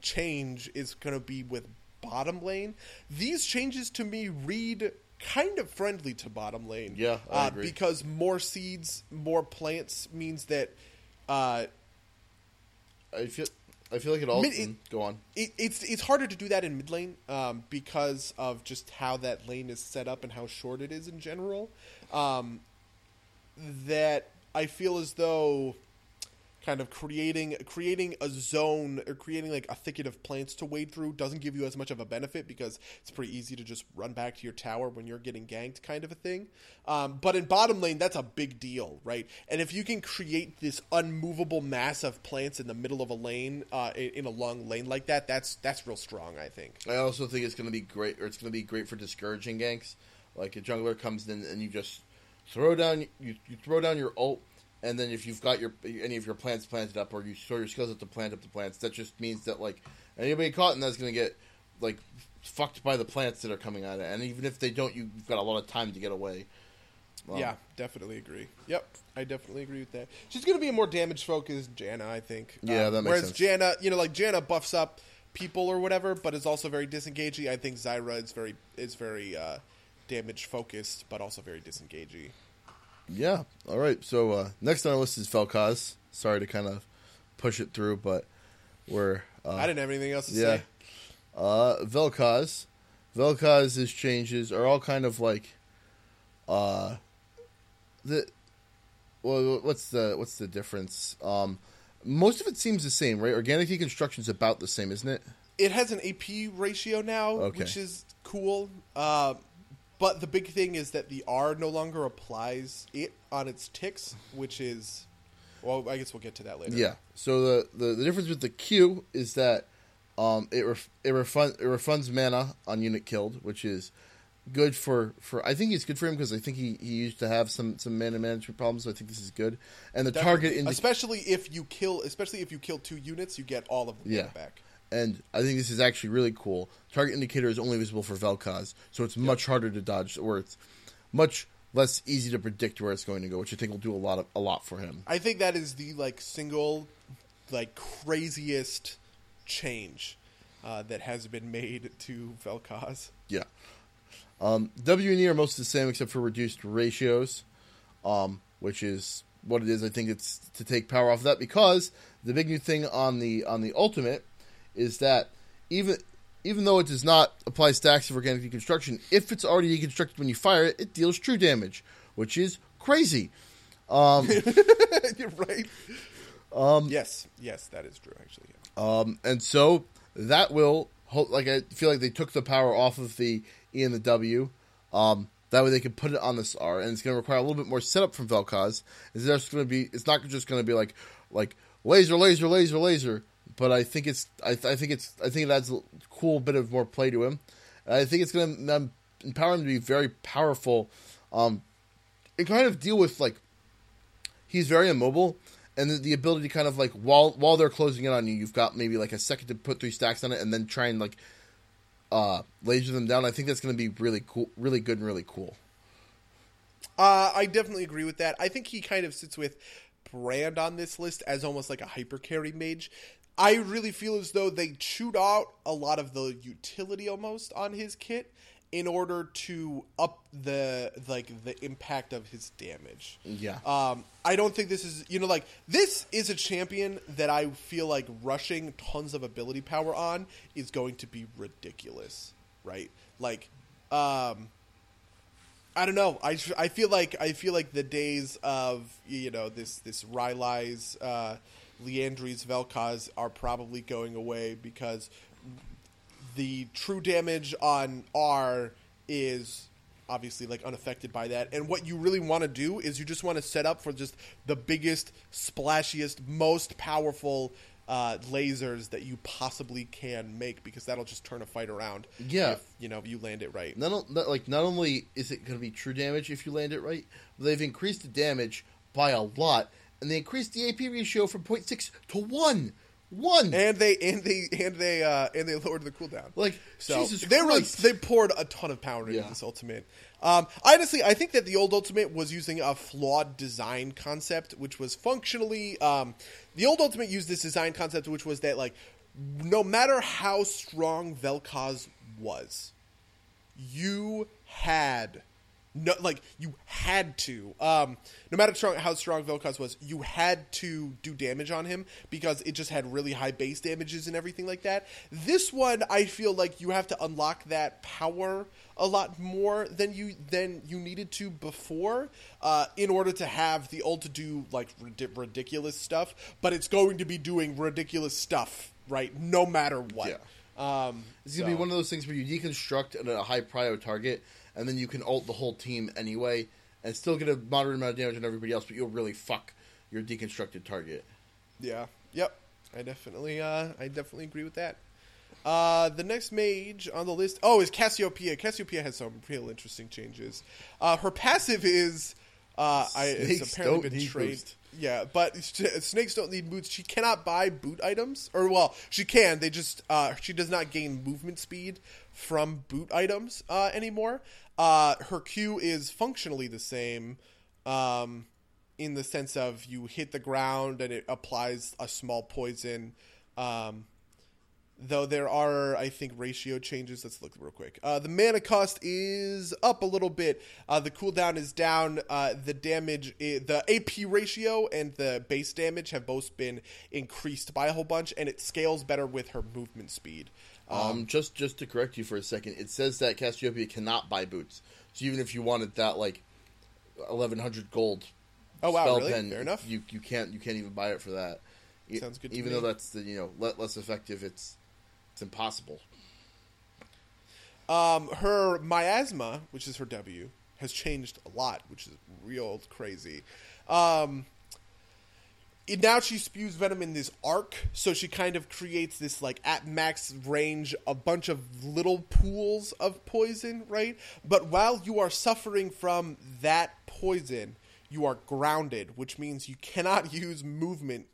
change is going to be with bottom lane. These changes to me read kind of friendly to bottom lane. Yeah, I uh, because more seeds, more plants means that. Uh, I feel I feel like it all. Mid- it- go on. it, it's it's harder to do that in mid lane um, because of just how that lane is set up and how short it is in general. Um, that I feel as though kind of creating creating a zone or creating like a thicket of plants to wade through doesn't give you as much of a benefit because it's pretty easy to just run back to your tower when you're getting ganked kind of a thing. Um, but in bottom lane that's a big deal right? And if you can create this unmovable mass of plants in the middle of a lane uh, in, a long lane like that that's that's real strong i think. I also think it's going to be great, or it's going to be great for discouraging ganks. Like a jungler comes in and you just throw down, you, you throw down your ult, and then if you've got your any of your plants planted up, or you throw your skills up to plant up the plants, that just means that like anybody caught in that's going to get like fucked by the plants that are coming at it, and even if they don't, you've got a lot of time to get away. Um, yeah, definitely agree. Yep, I definitely agree with that. She's going to be a more damage focused Janna, I think. Yeah, Um, that makes whereas sense. Janna, you know, like Janna buffs up people or whatever, but is also very disengaging. I think Zyra is very is very uh, damage focused, but also very disengaging. Yeah. All right. So uh, next on our list is Vel'Koz. Sorry to kind of push it through, but we're uh, I didn't have anything else to yeah. say. Uh, Vel'Koz. Vel'Koz's changes are all kind of like, uh, the, well, what's the what's the difference? Um, most of it seems the same, right? Organic deconstruction is about the same, isn't it? It has an AP ratio now, Okay. which is cool. Uh, but the big thing is that the R no longer applies it on its ticks, which is, well, I guess we'll get to that later. Yeah. So the, the, the difference with the Q is that um, it ref, it refund it refunds mana on unit killed, which is good for, for I think it's good for him because I think he, he used to have some, some mana management problems. So I think this is good. And the target Definitely. indi- especially if you kill, especially if you kill two units, you get all of the Yeah. back. And I think this is actually really cool. Target indicator is only visible for Vel'Koz, so it's much harder to dodge, or it's much less easy to predict where it's going to go, which I think will do a lot of a lot for him. I think that is the like single, like craziest change uh, that has been made to Vel'Koz. Yeah. Um, w and E are most the same except for reduced ratios, um, which is what it is. I think it's to take power off of that because the big new thing on the on the ultimate is that even even though it does not apply stacks of organic deconstruction, if it's already deconstructed when you fire it, it deals true damage, which is crazy. You're right. Um, yes, yes, that is true. Actually, yeah. Um, and so that will like I feel like they took the power off of the E and the W. Um, that way they can put it on this R, and it's going to require a little bit more setup from Vel'Koz. Is there's going to be? It's not just going to be like like laser, laser, laser, laser. But I think it's I, th- I think it's I think it adds a cool bit of more play to him. And I think it's going to um, empower him to be very powerful. Um, and kind of deal with like he's very immobile and the, the ability to kind of like while while they're closing in on you you've got maybe like a second to put three stacks on it and then try and like uh laser them down i think that's going to be really cool really good and really cool Uh, I definitely agree with that. I think he kind of sits with Brand on this list as almost like a hyper carry mage. I really feel as though they chewed out a lot of the utility almost on his kit in order to up the like the impact of his damage. yeah Um, I don't think this is you know like this is a champion that I feel like rushing tons of ability power on is going to be ridiculous, right? Like, um, I don't know. I, I feel like I feel like the days of you know this this Rylai's, uh, Liandry's Vel'Koz are probably going away because the true damage on R is obviously like unaffected by that. And what you really want to do is you just want to set up for just the biggest, splashiest, most powerful uh, lasers that you possibly can make because that'll just turn a fight around. Yeah. if, you know you land it right. not, not like not only is it going to be true damage if you land it right they've increased the damage by a lot and they increased the ap ratio from 0.6 to 1 1 And they and they and they uh, and they lowered the cooldown. like So jesus they really Christ. they poured a ton of power into Yeah. this ultimate. Um, honestly, I think that the old ultimate was using a flawed design concept, which was functionally um, the old ultimate used this design concept, which was that like no matter how strong Vel'Koz was, you had no like you had to um no matter strong, how strong Vel'Koz was you had to do damage on him because it just had really high base damages and everything like that this one i feel like you have to unlock that power a lot more than you than you needed to before uh, in order to have the ult to do like rid- ridiculous stuff but it's going to be doing ridiculous stuff right no matter what Yeah. um It's gonna be one of those things where you deconstruct a high prio target, and then you can ult the whole team anyway, and still get a moderate amount of damage on everybody else, but you'll really fuck your deconstructed target. Yeah. Yep. I definitely uh I definitely agree with that. Uh the next mage on the list oh is Cassiopeia. Cassiopeia has some real interesting changes. Uh her passive is uh I it's apparently been trained. Boost. Yeah, but snakes don't need boots. She cannot buy boot items, or well, she can. They just uh, she does not gain movement speed from boot items uh, anymore. Uh, her Q is functionally the same, um, in the sense of you hit the ground and it applies a small poison. Um, though there are, I think, ratio changes. Let's look real quick. Uh, the mana cost is up a little bit. Uh, the cooldown is down. Uh, the damage, the AP ratio and the base damage have both been increased by a whole bunch, and it scales better with her movement speed. Um, just just to correct you for a second, it says that Cassiopeia cannot buy boots. So even if you wanted that like eleven hundred gold, Oh wow, spell really? pen, Fair enough. You you can't you can't even buy it for that. Sounds good to even me. though that's the you know less effective, it's it's impossible. Um, her miasma, which is her W, has changed a lot, which is real crazy. Um, it- now she spews venom in this arc, so she kind of creates this like at max range, a bunch of little pools of poison, right? But while you are suffering from that poison, you are grounded, which means you cannot use movement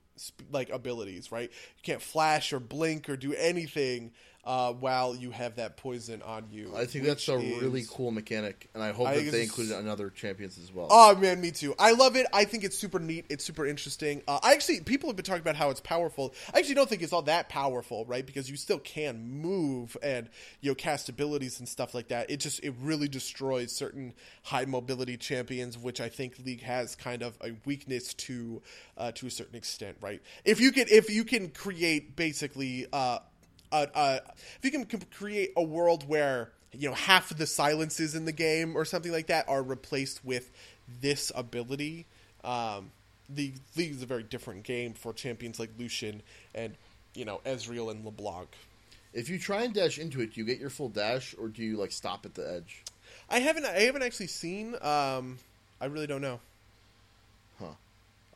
like abilities, right? You can't flash or blink or do anything uh, while you have that poison on you. I think that's a which really cool mechanic, and I hope I that they included it on other champions as well. Oh man, me too. I love it. I think it's super neat. It's super interesting. Uh, I actually, people have been talking about how it's powerful. I actually don't think it's all that powerful, right? Because you still can move and you know cast abilities and stuff like that. It just it really destroys certain high mobility champions, which I think League has kind of a weakness to uh, to a certain extent, right? If you can if you can create basically. Uh, uh, uh, if you can create a world where you know half of the silences in the game or something like that are replaced with this ability, um, the league is a very different game for champions like Lucian and you know Ezreal and LeBlanc. If you try and dash into it, do you get your full dash, or do you like stop at the edge? I haven't I haven't actually seen. Um, I really don't know.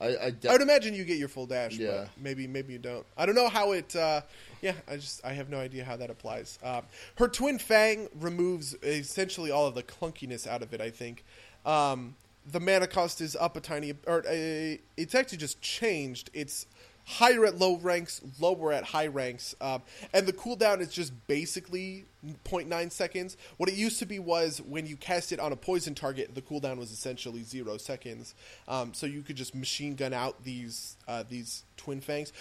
I, I, de- I would imagine you get your full dash, Yeah. but maybe maybe you don't. I don't know how it. Uh, yeah, I just I have no idea how that applies. Um, her twin fang removes essentially all of the clunkiness out of it. I think um, the mana cost is up a tiny, or uh, it's actually just changed. It's higher at low ranks, lower at high ranks, um, and the cooldown is just basically 0.9 seconds. What it used to be was when you cast it on a poison target, the cooldown was essentially zero seconds. Um, so you could just machine gun out these uh, these twin fangs.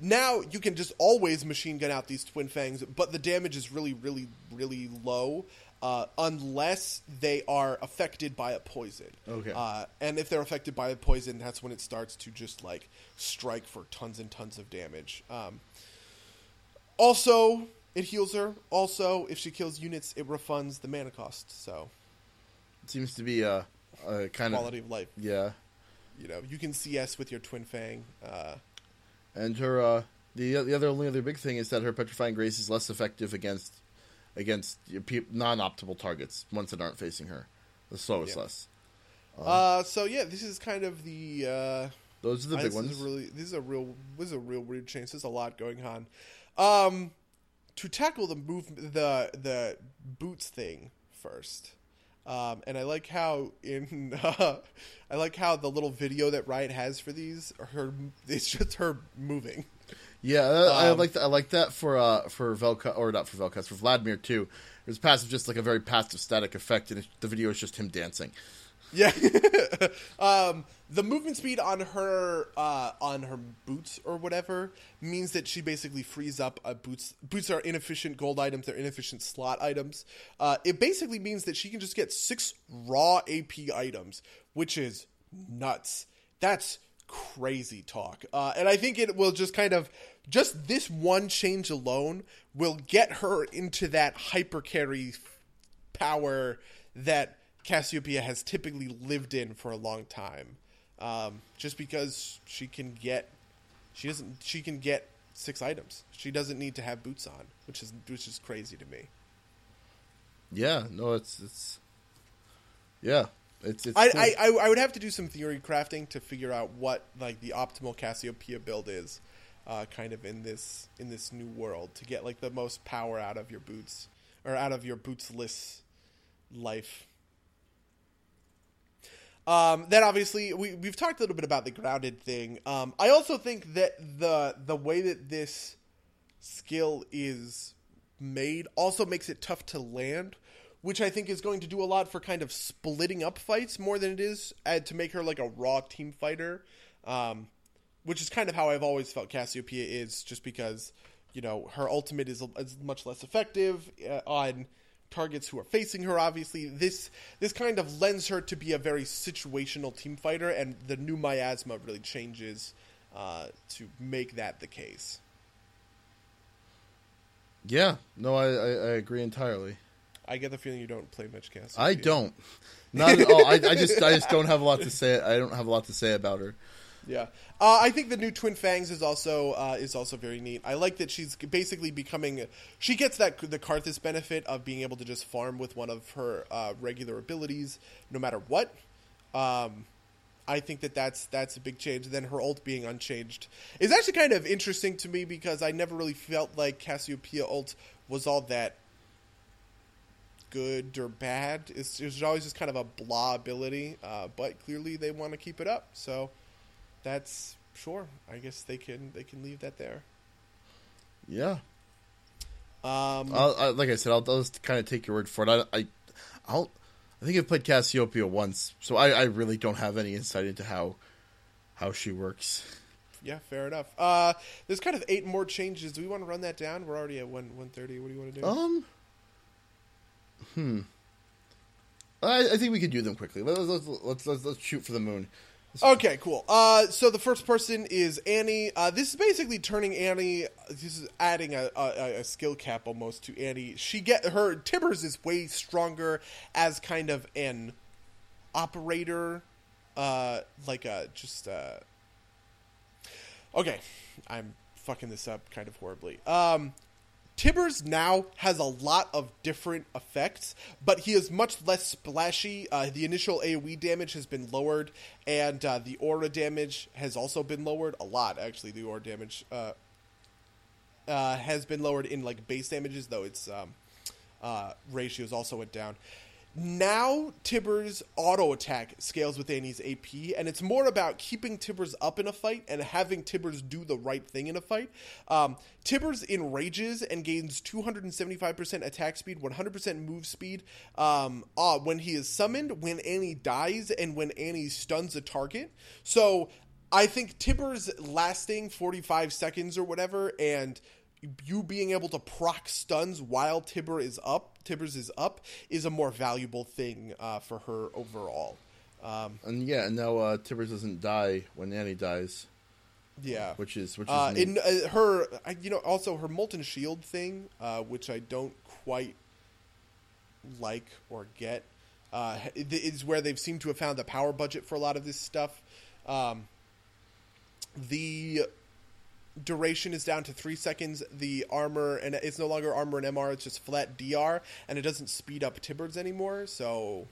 Now you can just always machine gun out these twin fangs, but the damage is really, really, really low. Uh, unless they are affected by a poison. Okay. Uh, and if they're affected by a poison, that's when it starts to just like strike for tons and tons of damage. Um, also, it heals her. Also, if she kills units, it refunds the mana cost. So it seems to be a, a kind quality of quality of life. yeah. You know, you can CS with your twin fang. Uh, And her uh, the the other only other big thing is that her petrifying grace is less effective against against pe- non-optimal targets ones that aren't facing her. The slowest Yeah. less. uh, so yeah, this is kind of the. Uh, Those are the I- big this ones. Is really, this is a real. This is a real weird change. There's a lot going on. Um, to tackle the move, the the boots thing first. Um, and I like how in uh, I like how the little video that Riot has for these, her it's just her moving. Yeah, I, I Um, like that. I like that for uh for Velka or not for Velkas for Vladimir too. His passive just like a very passive static effect, and the video is just him dancing. Yeah. um, the movement speed on her uh, on her boots or whatever means that she basically frees up uh, boots. Boots are inefficient gold items. They're inefficient slot items. Uh, it basically means that she can just get six raw AP items, which is nuts. That's crazy talk. Uh, and I think it will just kind of just this one change alone will get her into that hyper carry power that Cassiopeia has typically lived in for a long time. Um, just because she can get, she doesn't, she can get six items. She doesn't need to have boots on, which is which is crazy to me. Yeah, no, it's it's yeah, it's it's. I, I I would have to do some theory crafting to figure out what like the optimal Cassiopeia build is, uh, kind of in this in this new world to get like the most power out of your boots or out of your bootsless life. Um, then obviously we we've talked a little bit about the grounded thing. Um, I also think that the the way that this skill is made also makes it tough to land, which I think is going to do a lot for kind of splitting up fights more than it is uh, to make her like a raw team fighter. Um, which is kind of how I've always felt Cassiopeia is, just because you know her ultimate is, is much less effective uh, on targets who are facing her. Obviously, this this kind of lends her to be a very situational team fighter, and the new miasma really changes uh, to make that the case. Yeah, no, I, I, I agree entirely. I get the feeling you don't play much Cassiopeia. I don't, not at all. I, I just I just don't have a lot to say. I don't have a lot to say about her. Yeah, uh, I think the new Twin Fangs is also uh, is also very neat. I like that she's basically becoming. She gets that the Karthus benefit of being able to just farm with one of her uh, regular abilities, no matter what. Um, I think that that's that's a big change. And then her ult being unchanged is actually kind of interesting to me because I never really felt like Cassiopeia ult was all that good or bad. It's, it was always just kind of a blah ability, uh, but clearly they want to keep it up. So that's sure. I guess they can they can leave that there. Yeah. Um, I'll, I, like I said, I'll, I'll just kind of take your word for it. I, I, I'll, I think I've played Cassiopeia once, so I, I really don't have any insight into how, how she works. yeah, fair enough. Uh, there's kind of eight more changes. Do we want to run that down? We're already at one one thirty. What do you want to do? Um. Hmm. I, I think we could do them quickly. Let's let's, let's let's let's shoot for the moon. Okay, cool. Uh, so the first person is Annie. Uh, this is basically turning Annie. This is adding a, a, a skill cap almost to Annie. She get her Tibbers is way stronger as kind of an operator, uh, like a just. Uh... Okay, I'm fucking this up kind of horribly. Um, Tibbers now has a lot of different effects, but he is much less splashy. Uh, the initial AoE damage has been lowered, and uh, the aura damage has also been lowered a lot. Actually, the aura damage uh, uh, has been lowered in like base damages, though its um, uh, ratios also went down. Now Tibbers auto attack scales with Annie's AP, and it's more about keeping Tibbers up in a fight and having Tibbers do the right thing in a fight. Um, Tibbers enrages and gains 275% attack speed, 100% move speed um, uh, when he is summoned, when Annie dies, and when Annie stuns a target. So I think Tibbers lasting 45 seconds or whatever, and you being able to proc stuns while Tibber is up, Tibbers is up, is a more valuable thing uh, for her overall. Um, And yeah, and now uh, Tibbers doesn't die when Annie dies, yeah, which is which is uh, in uh, her, I- you know, also her molten shield thing, uh, which I don't quite like or get, uh, is where they've seemed to have found the power budget for a lot of this stuff. Um, the duration is down to three seconds. The armor and it's no longer armor and MR; it's just flat DR, and it doesn't speed up Tibbers anymore. So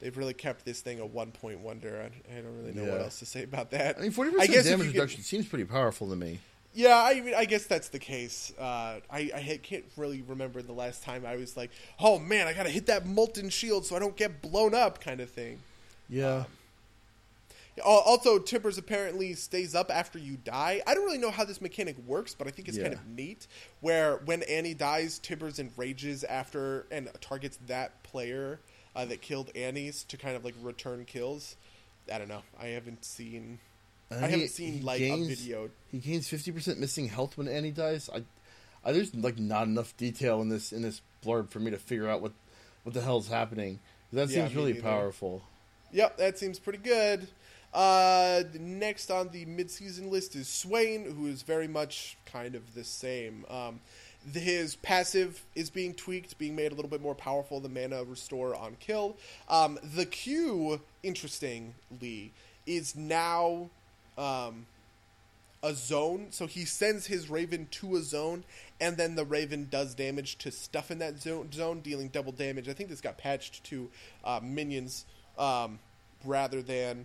they've really kept this thing a one point wonder. I, I don't really know what else to say about that. I mean, forty percent damage you could- reduction seems pretty powerful to me. Yeah, I mean, I guess that's the case. Uh, I, I can't really remember the last time I was like, "Oh man, I gotta hit that molten shield so I don't get blown up," kind of thing. Yeah, Al- Also, Tibbers apparently stays up after you die. I don't really know how this mechanic works, but I think it's kind of neat. Where when Annie dies, Tibbers enrages after and targets that player uh, that killed Annie's to kind of like return kills. I don't know. I haven't seen. And I he- haven't seen like gains- a video. He gains fifty percent missing health when Annie dies. I, I, there's like not enough detail in this in this blurb for me to figure out what what the hell's happening. That Yeah, seems really powerful. Yep, that seems pretty good. Uh, next on the mid-season list is Swain, who is very much kind of the same. Um, his passive is being tweaked, being made a little bit more powerful. The mana restore on kill. Um, the Q, interestingly, is now um, a zone. So he sends his Raven to a zone, and then the Raven does damage to stuff in that zone, zone dealing double damage. I think this got patched to uh, minions um, rather than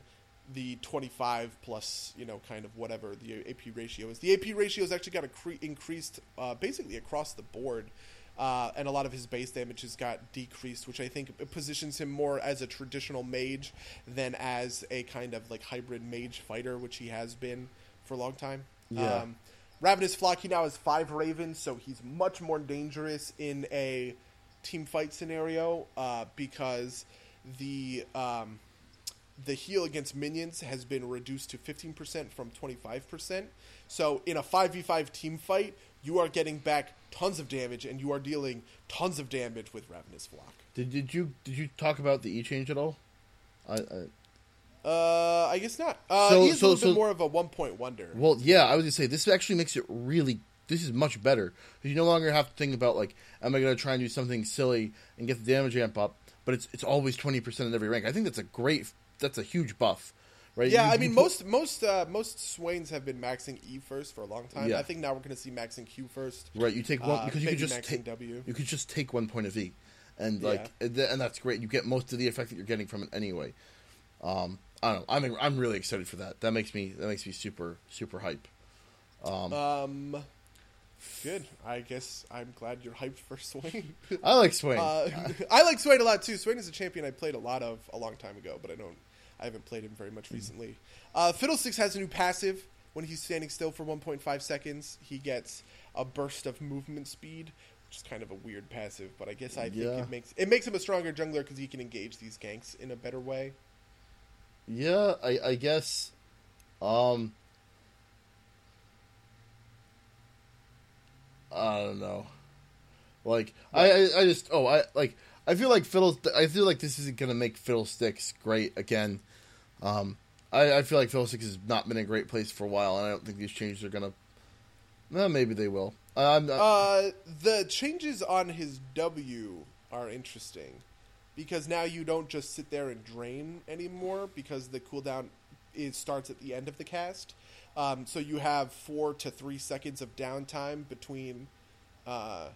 the 25 plus, you know, kind of whatever the AP ratio is. The AP ratio has actually got accre- increased uh, basically across the board. Uh, and a lot of his base damage has got decreased, which I think positions him more as a traditional mage than as a kind of like hybrid mage fighter, which he has been for a long time. Yeah. Um, Ravenous Flock, he now has five ravens, so he's much more dangerous in a team fight scenario uh, because the um, the heal against minions has been reduced to 15% from 25%. So in a 5v5 team fight, you are getting back tons of damage and you are dealing tons of damage with Ravenous Flock. Did, did you did you talk about the E change at all? I, I Uh, I guess not. Uh, So- he's so- a little so- bit more of a one point wonder. well, yeah, I was gonna say this actually makes it really. This is much better you no longer have to think about like, am I gonna try and do something silly and get the damage amp up? But it's it's always twenty percent in every rank. I think that's a great. That's a huge buff, right? Yeah, You- I mean most most uh, most Swains have been maxing E first for a long time. Yeah. I think now we're going to see maxing Q first. Right, you take one Uh, because you could just take W. you could just take one point of E, and like and and that's great. You get most of the effect that you're getting from it anyway. Um, I don't know. I'm I'm really excited for that. That makes me that makes me super super hype. Um, good. I guess I'm glad you're hyped for Swain. I like Swain. Uh, I like Swain a lot too. Swain is a champion I played a lot of a long time ago, but I don't. I haven't played him very much recently. Uh, Fiddlesticks has a new passive. When he's standing still for 1.5 seconds, he gets a burst of movement speed, which is kind of a weird passive. But I guess I think Yeah. it makes it makes him a stronger jungler because he can engage these ganks in a better way. yeah, I I guess. Um, I don't know. Like I, I I just oh I like I feel like fiddle I feel like this isn't gonna make fiddlesticks great again. Um, I, I feel like fiddlesticks has not been a great place for a while, and I don't think these changes are gonna. Well, maybe they will. Uh, the changes on his W are interesting because now you don't just sit there and drain anymore because the cooldown is starts at the end of the cast. Um, so you have four to three seconds of downtime between uh,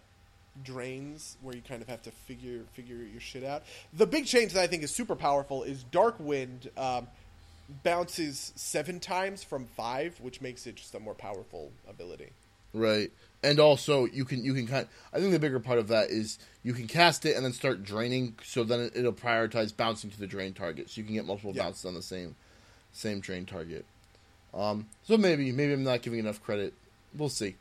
drains where you kind of have to figure figure your shit out. The big change that I think is super powerful is Dark Wind um, bounces seven times from five, which makes it just a more powerful ability. Right. And also, you can you can kind. I think the bigger part of that is you can cast it and then start draining, so then it, it'll prioritize bouncing to the drain target, so you can get multiple Yeah. bounces on the same same drain target. Um, so maybe maybe I'm not giving enough credit. We'll see.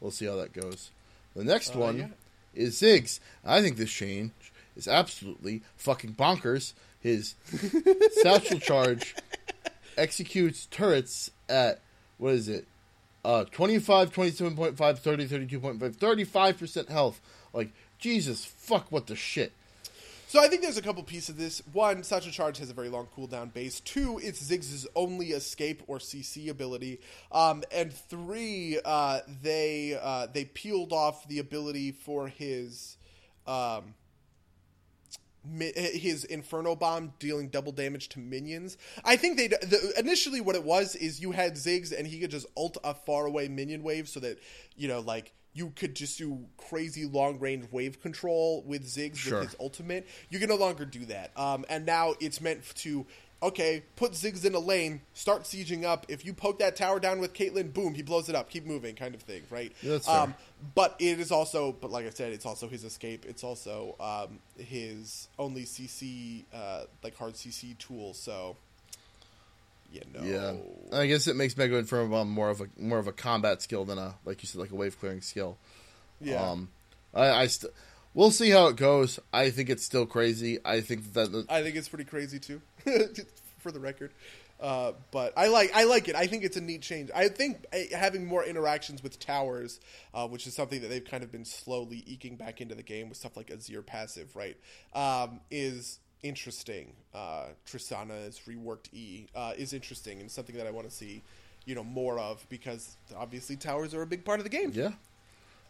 We'll see how that goes. The next Uh, one yeah. Is Ziggs. I think this change is absolutely fucking bonkers. His satchel charge executes turrets at what is it? Uh 25, 27.5, 30, 32.5, 35% health. Like Jesus fuck what the shit. So I think there's a couple pieces of this. One, satchel charge has a very long cooldown base. Two, it's Ziggs' only escape or CC ability. Um, and three, uh, they uh, they peeled off the ability for his um, his Inferno Bomb dealing double damage to minions. I think they the, initially what it was is you had Ziggs and he could just ult a far away minion wave so that you know like you could just do crazy long range wave control with Ziggs Sure. with his ultimate. You can no longer do that. Um, and now it's meant to. Okay, put Ziggs in a lane, start sieging up. If you poke that tower down with Caitlyn, boom, he blows it up. Keep moving, kind of thing, right? Yeah, that's fair. um, but it is also, but like I said, it's also his escape. It's also um, his only CC, uh, like hard CC tool. So, you know, Yeah. I guess it makes Mega Inferno Bomb more of a more of a combat skill than a like you said like a wave clearing skill. yeah. Um, I, I st- we'll see how it goes. I think it's still crazy. I think that the, I think it's pretty crazy too, for the record. Uh, but I like I like it. I think it's a neat change. I think uh, having more interactions with towers, uh, which is something that they've kind of been slowly eking back into the game with stuff like Azir passive, right, um, is interesting. Uh, Tristana's reworked E uh, is interesting and something that I want to see, you know, more of because obviously towers are a big part of the game. yeah.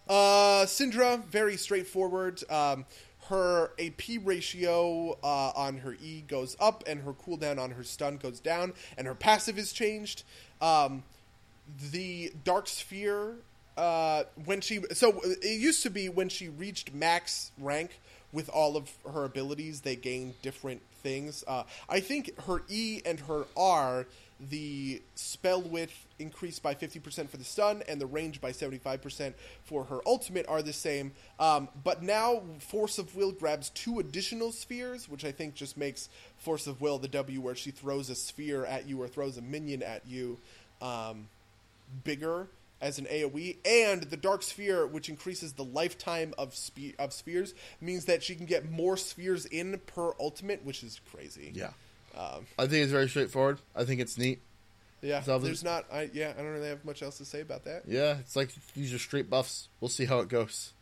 Uh, Syndra, very straightforward. Um, her AP ratio uh, on her E goes up, and her cooldown on her stun goes down, and her passive is changed. Um, the Dark Sphere, uh, when she so it used to be when she reached max rank, with all of her abilities, they gain different things. Uh, I think her E and her R, the spell width increased by 50% for the stun and the range by 75% for her ultimate are the same. Um, but now Force of Will grabs two additional spheres, which I think just makes Force of Will the W where she throws a sphere at you or throws a minion at you um, bigger as an AoE, and the Dark Sphere, which increases the lifetime of spe- of spheres, means that she can get more spheres in per ultimate, which is crazy. Yeah. Um, I think it's very straightforward. I think it's neat. yeah. So There's not. I yeah. I don't really have much else to say about that. Yeah, it's like these are straight buffs. We'll see how it goes.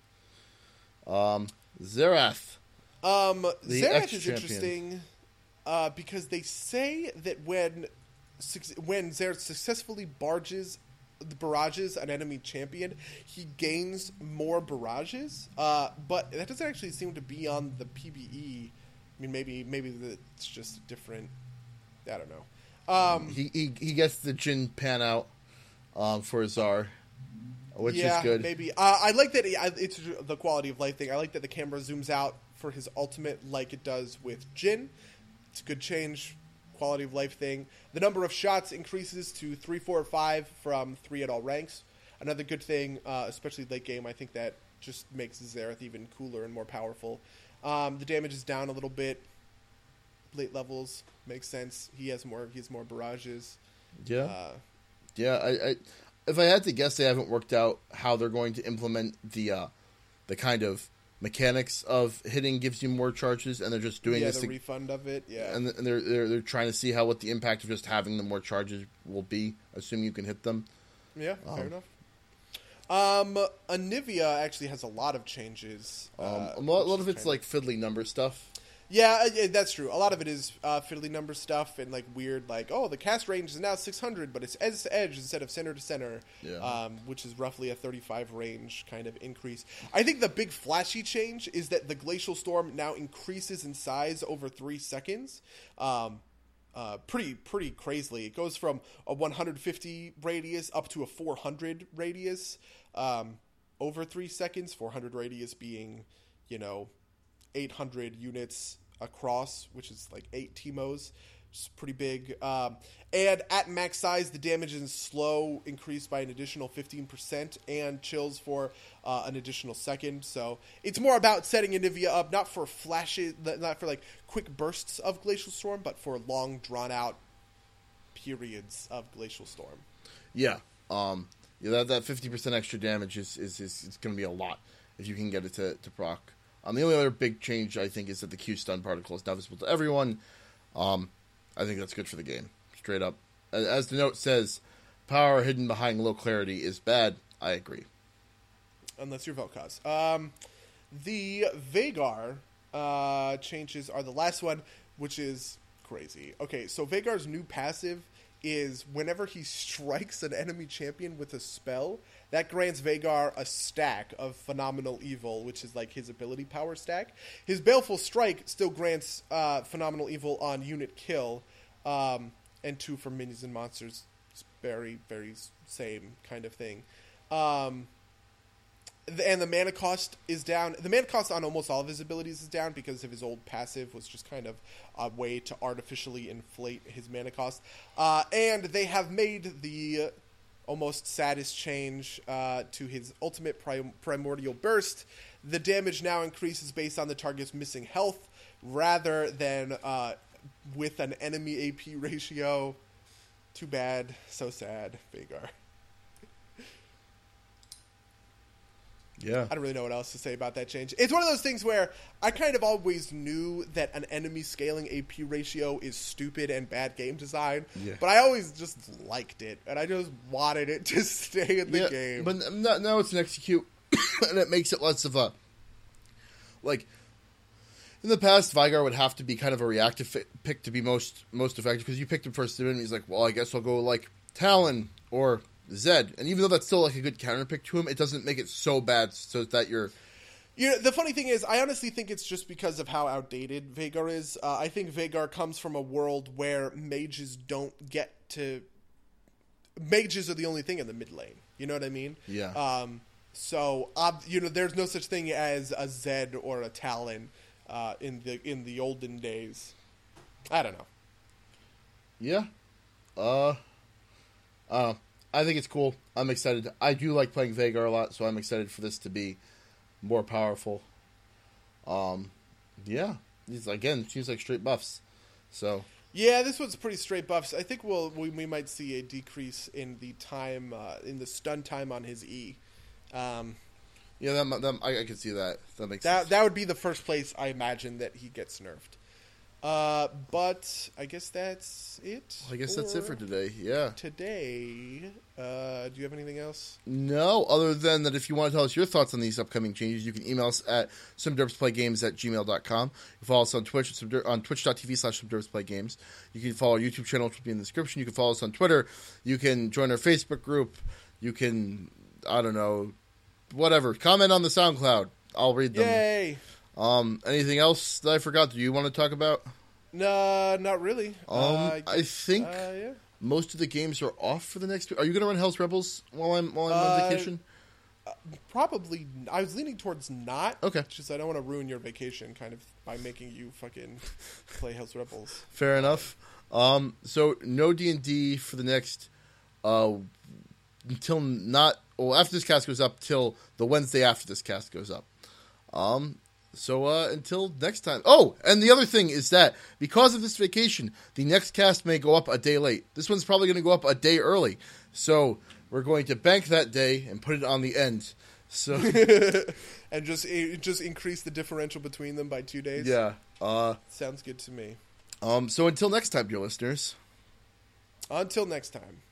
Um, Xerath. Um, The Xerath is interesting uh, because they say that when when Xerath successfully barges barrages an enemy champion, he gains more barrages. Uh, but that doesn't actually seem to be on the PBE. I mean, maybe maybe it's just different. I don't know. Um, He, he he gets the Jhin pan out um, for Azar, which yeah, is good. maybe. Uh, I like that. He, I, it's the quality of life thing. I like that the camera zooms out for his ultimate, like it does with Jhin. It's a good change. Quality of life thing. The number of shots increases to three, four, five from three at all ranks. Another good thing, uh, especially late game. I think that just makes Xerath even cooler and more powerful. Um, the damage is down a little bit. Late levels makes sense. He has more. He has more barrages. Yeah, Uh, yeah. I, I if I had to guess, they haven't worked out how they're going to implement the uh, the kind of mechanics of hitting gives you more charges, and they're just doing yeah, this the to refund of it. Yeah, and and they're, they're they're trying to see how what the impact of just having the more charges will be, assuming you can hit them. Yeah, Um, fair enough. Um, Anivia actually has a lot of changes. Um, uh, a lot, a lot of it's like fiddly number stuff. Yeah, uh, yeah, that's true. A lot of it is uh, fiddly number stuff and like weird, like oh, the cast range is now 600, but it's edge to edge instead of center to center, Yeah. um, which is roughly a 35 range kind of increase. I think the big flashy change is that the glacial storm now increases in size over three seconds. Um, uh, pretty pretty crazily. It goes from a 150 radius up to a 400 radius um, over three seconds. 400 radius being, you know, 800 units across, which is like eight Teemos. It's pretty big. Um, and at max size, the damage in slow increased by an additional 15% and chills for uh, an additional second. So it's more about setting Anivia up, not for flashes, not for like quick bursts of Glacial Storm, but for long, drawn out periods of Glacial Storm. Yeah. Um. Yeah. That that fifty percent extra damage is is, is it's going to be a lot if you can get it to to proc. Um. The only other big change I think is that the Q stun particle is now visible to everyone. Um. I think that's good for the game. Straight up, as, the note says, power hidden behind low clarity is bad. I agree. unless you're Vel'Koz. Um, the Veigar uh, changes are the last one, which is crazy. Okay, so Veigar's new passive is whenever he strikes an enemy champion with a spell, that grants Veigar a stack of Phenomenal Evil, which is like his ability power stack. His Baleful Strike still grants uh, Phenomenal Evil on unit kill, um, and two for minions and monsters. It's very, very same kind of thing. Um, and the mana cost is down. The mana cost on almost all of his abilities is down because of his old passive was just kind of a way to artificially inflate his mana cost. Uh, and they have made the almost saddest change uh, to his ultimate prim- primordial burst. The damage now increases based on the target's missing health rather than uh, with an enemy AP ratio. Too bad, so sad, Veigar. Yeah. I don't really know what else to say about that change. It's one of those things where I kind of always knew that an enemy scaling AP ratio is stupid and bad game design, Yeah. but I always just liked it, and I just wanted it to stay in the yeah, game. But now, it's an execute, and it makes it less of a like. In the past, Veigar would have to be kind of a reactive pick to be most most effective because you picked him first, and he's like, "Well, I guess I'll go like Talon or Zed." And even though that's still like a good counter pick to him, it doesn't make it so bad so that you're You know, the funny thing is, I honestly think it's just because of how outdated Veigar is. Uh, I think Veigar comes from a world where mages don't get to. Mages are the only thing in the mid lane. You know what I mean? Yeah. Um, So, ob- you know, there's no such thing as a Zed or a Talon uh, in the in the olden days. I don't know. Yeah. Uh. Uh. I think it's cool. I'm excited. I do like playing Veigar a lot, so I'm excited for this to be more powerful. Um. Yeah. These again seems like straight buffs. So Yeah, this one's pretty straight buffs. I think we'll we, we might see a decrease in the time uh, in the stun time on his E. Um, yeah, that, that I, I can see that. That makes that sense. that would be the first place I imagine that he gets nerfed. Uh, but I guess that's it. I guess that's it for today. Yeah. today. Uh, do you have anything else? No, other than that, if you want to tell us your thoughts on these upcoming changes, you can email us at somederpsplaygames at gmail.com. You can follow us on Twitch on twitch.tv slash somederpsplaygames. You can follow our YouTube channel, which will be in the description. You can follow us on Twitter. You can join our Facebook group. You can, I don't know, whatever. Comment on the SoundCloud. I'll read them. Yay! Um, anything else that I forgot? Do you want to talk about? No, not really. Um, uh, I think uh, yeah. most of the games are off for the next. Are you going to run Hell's Rebels while I'm while I'm Uh, on vacation? Probably. I was leaning towards not. Okay. Just I don't want to ruin your vacation, kind of by making you fucking play Hell's Rebels. Fair enough. Um, so no D and D for the next uh until not well after this cast goes up till the Wednesday after this cast goes up. Um, so uh, until next time. Oh, and the other thing is that because of this vacation, the next cast may go up a day late. This one's probably going to go up a day early. So we're going to bank that day and put it on the end. So and just eh, just increase the differential between them by two days. yeah. Uh, sounds good to me. um, so until next time, dear listeners. Until next time.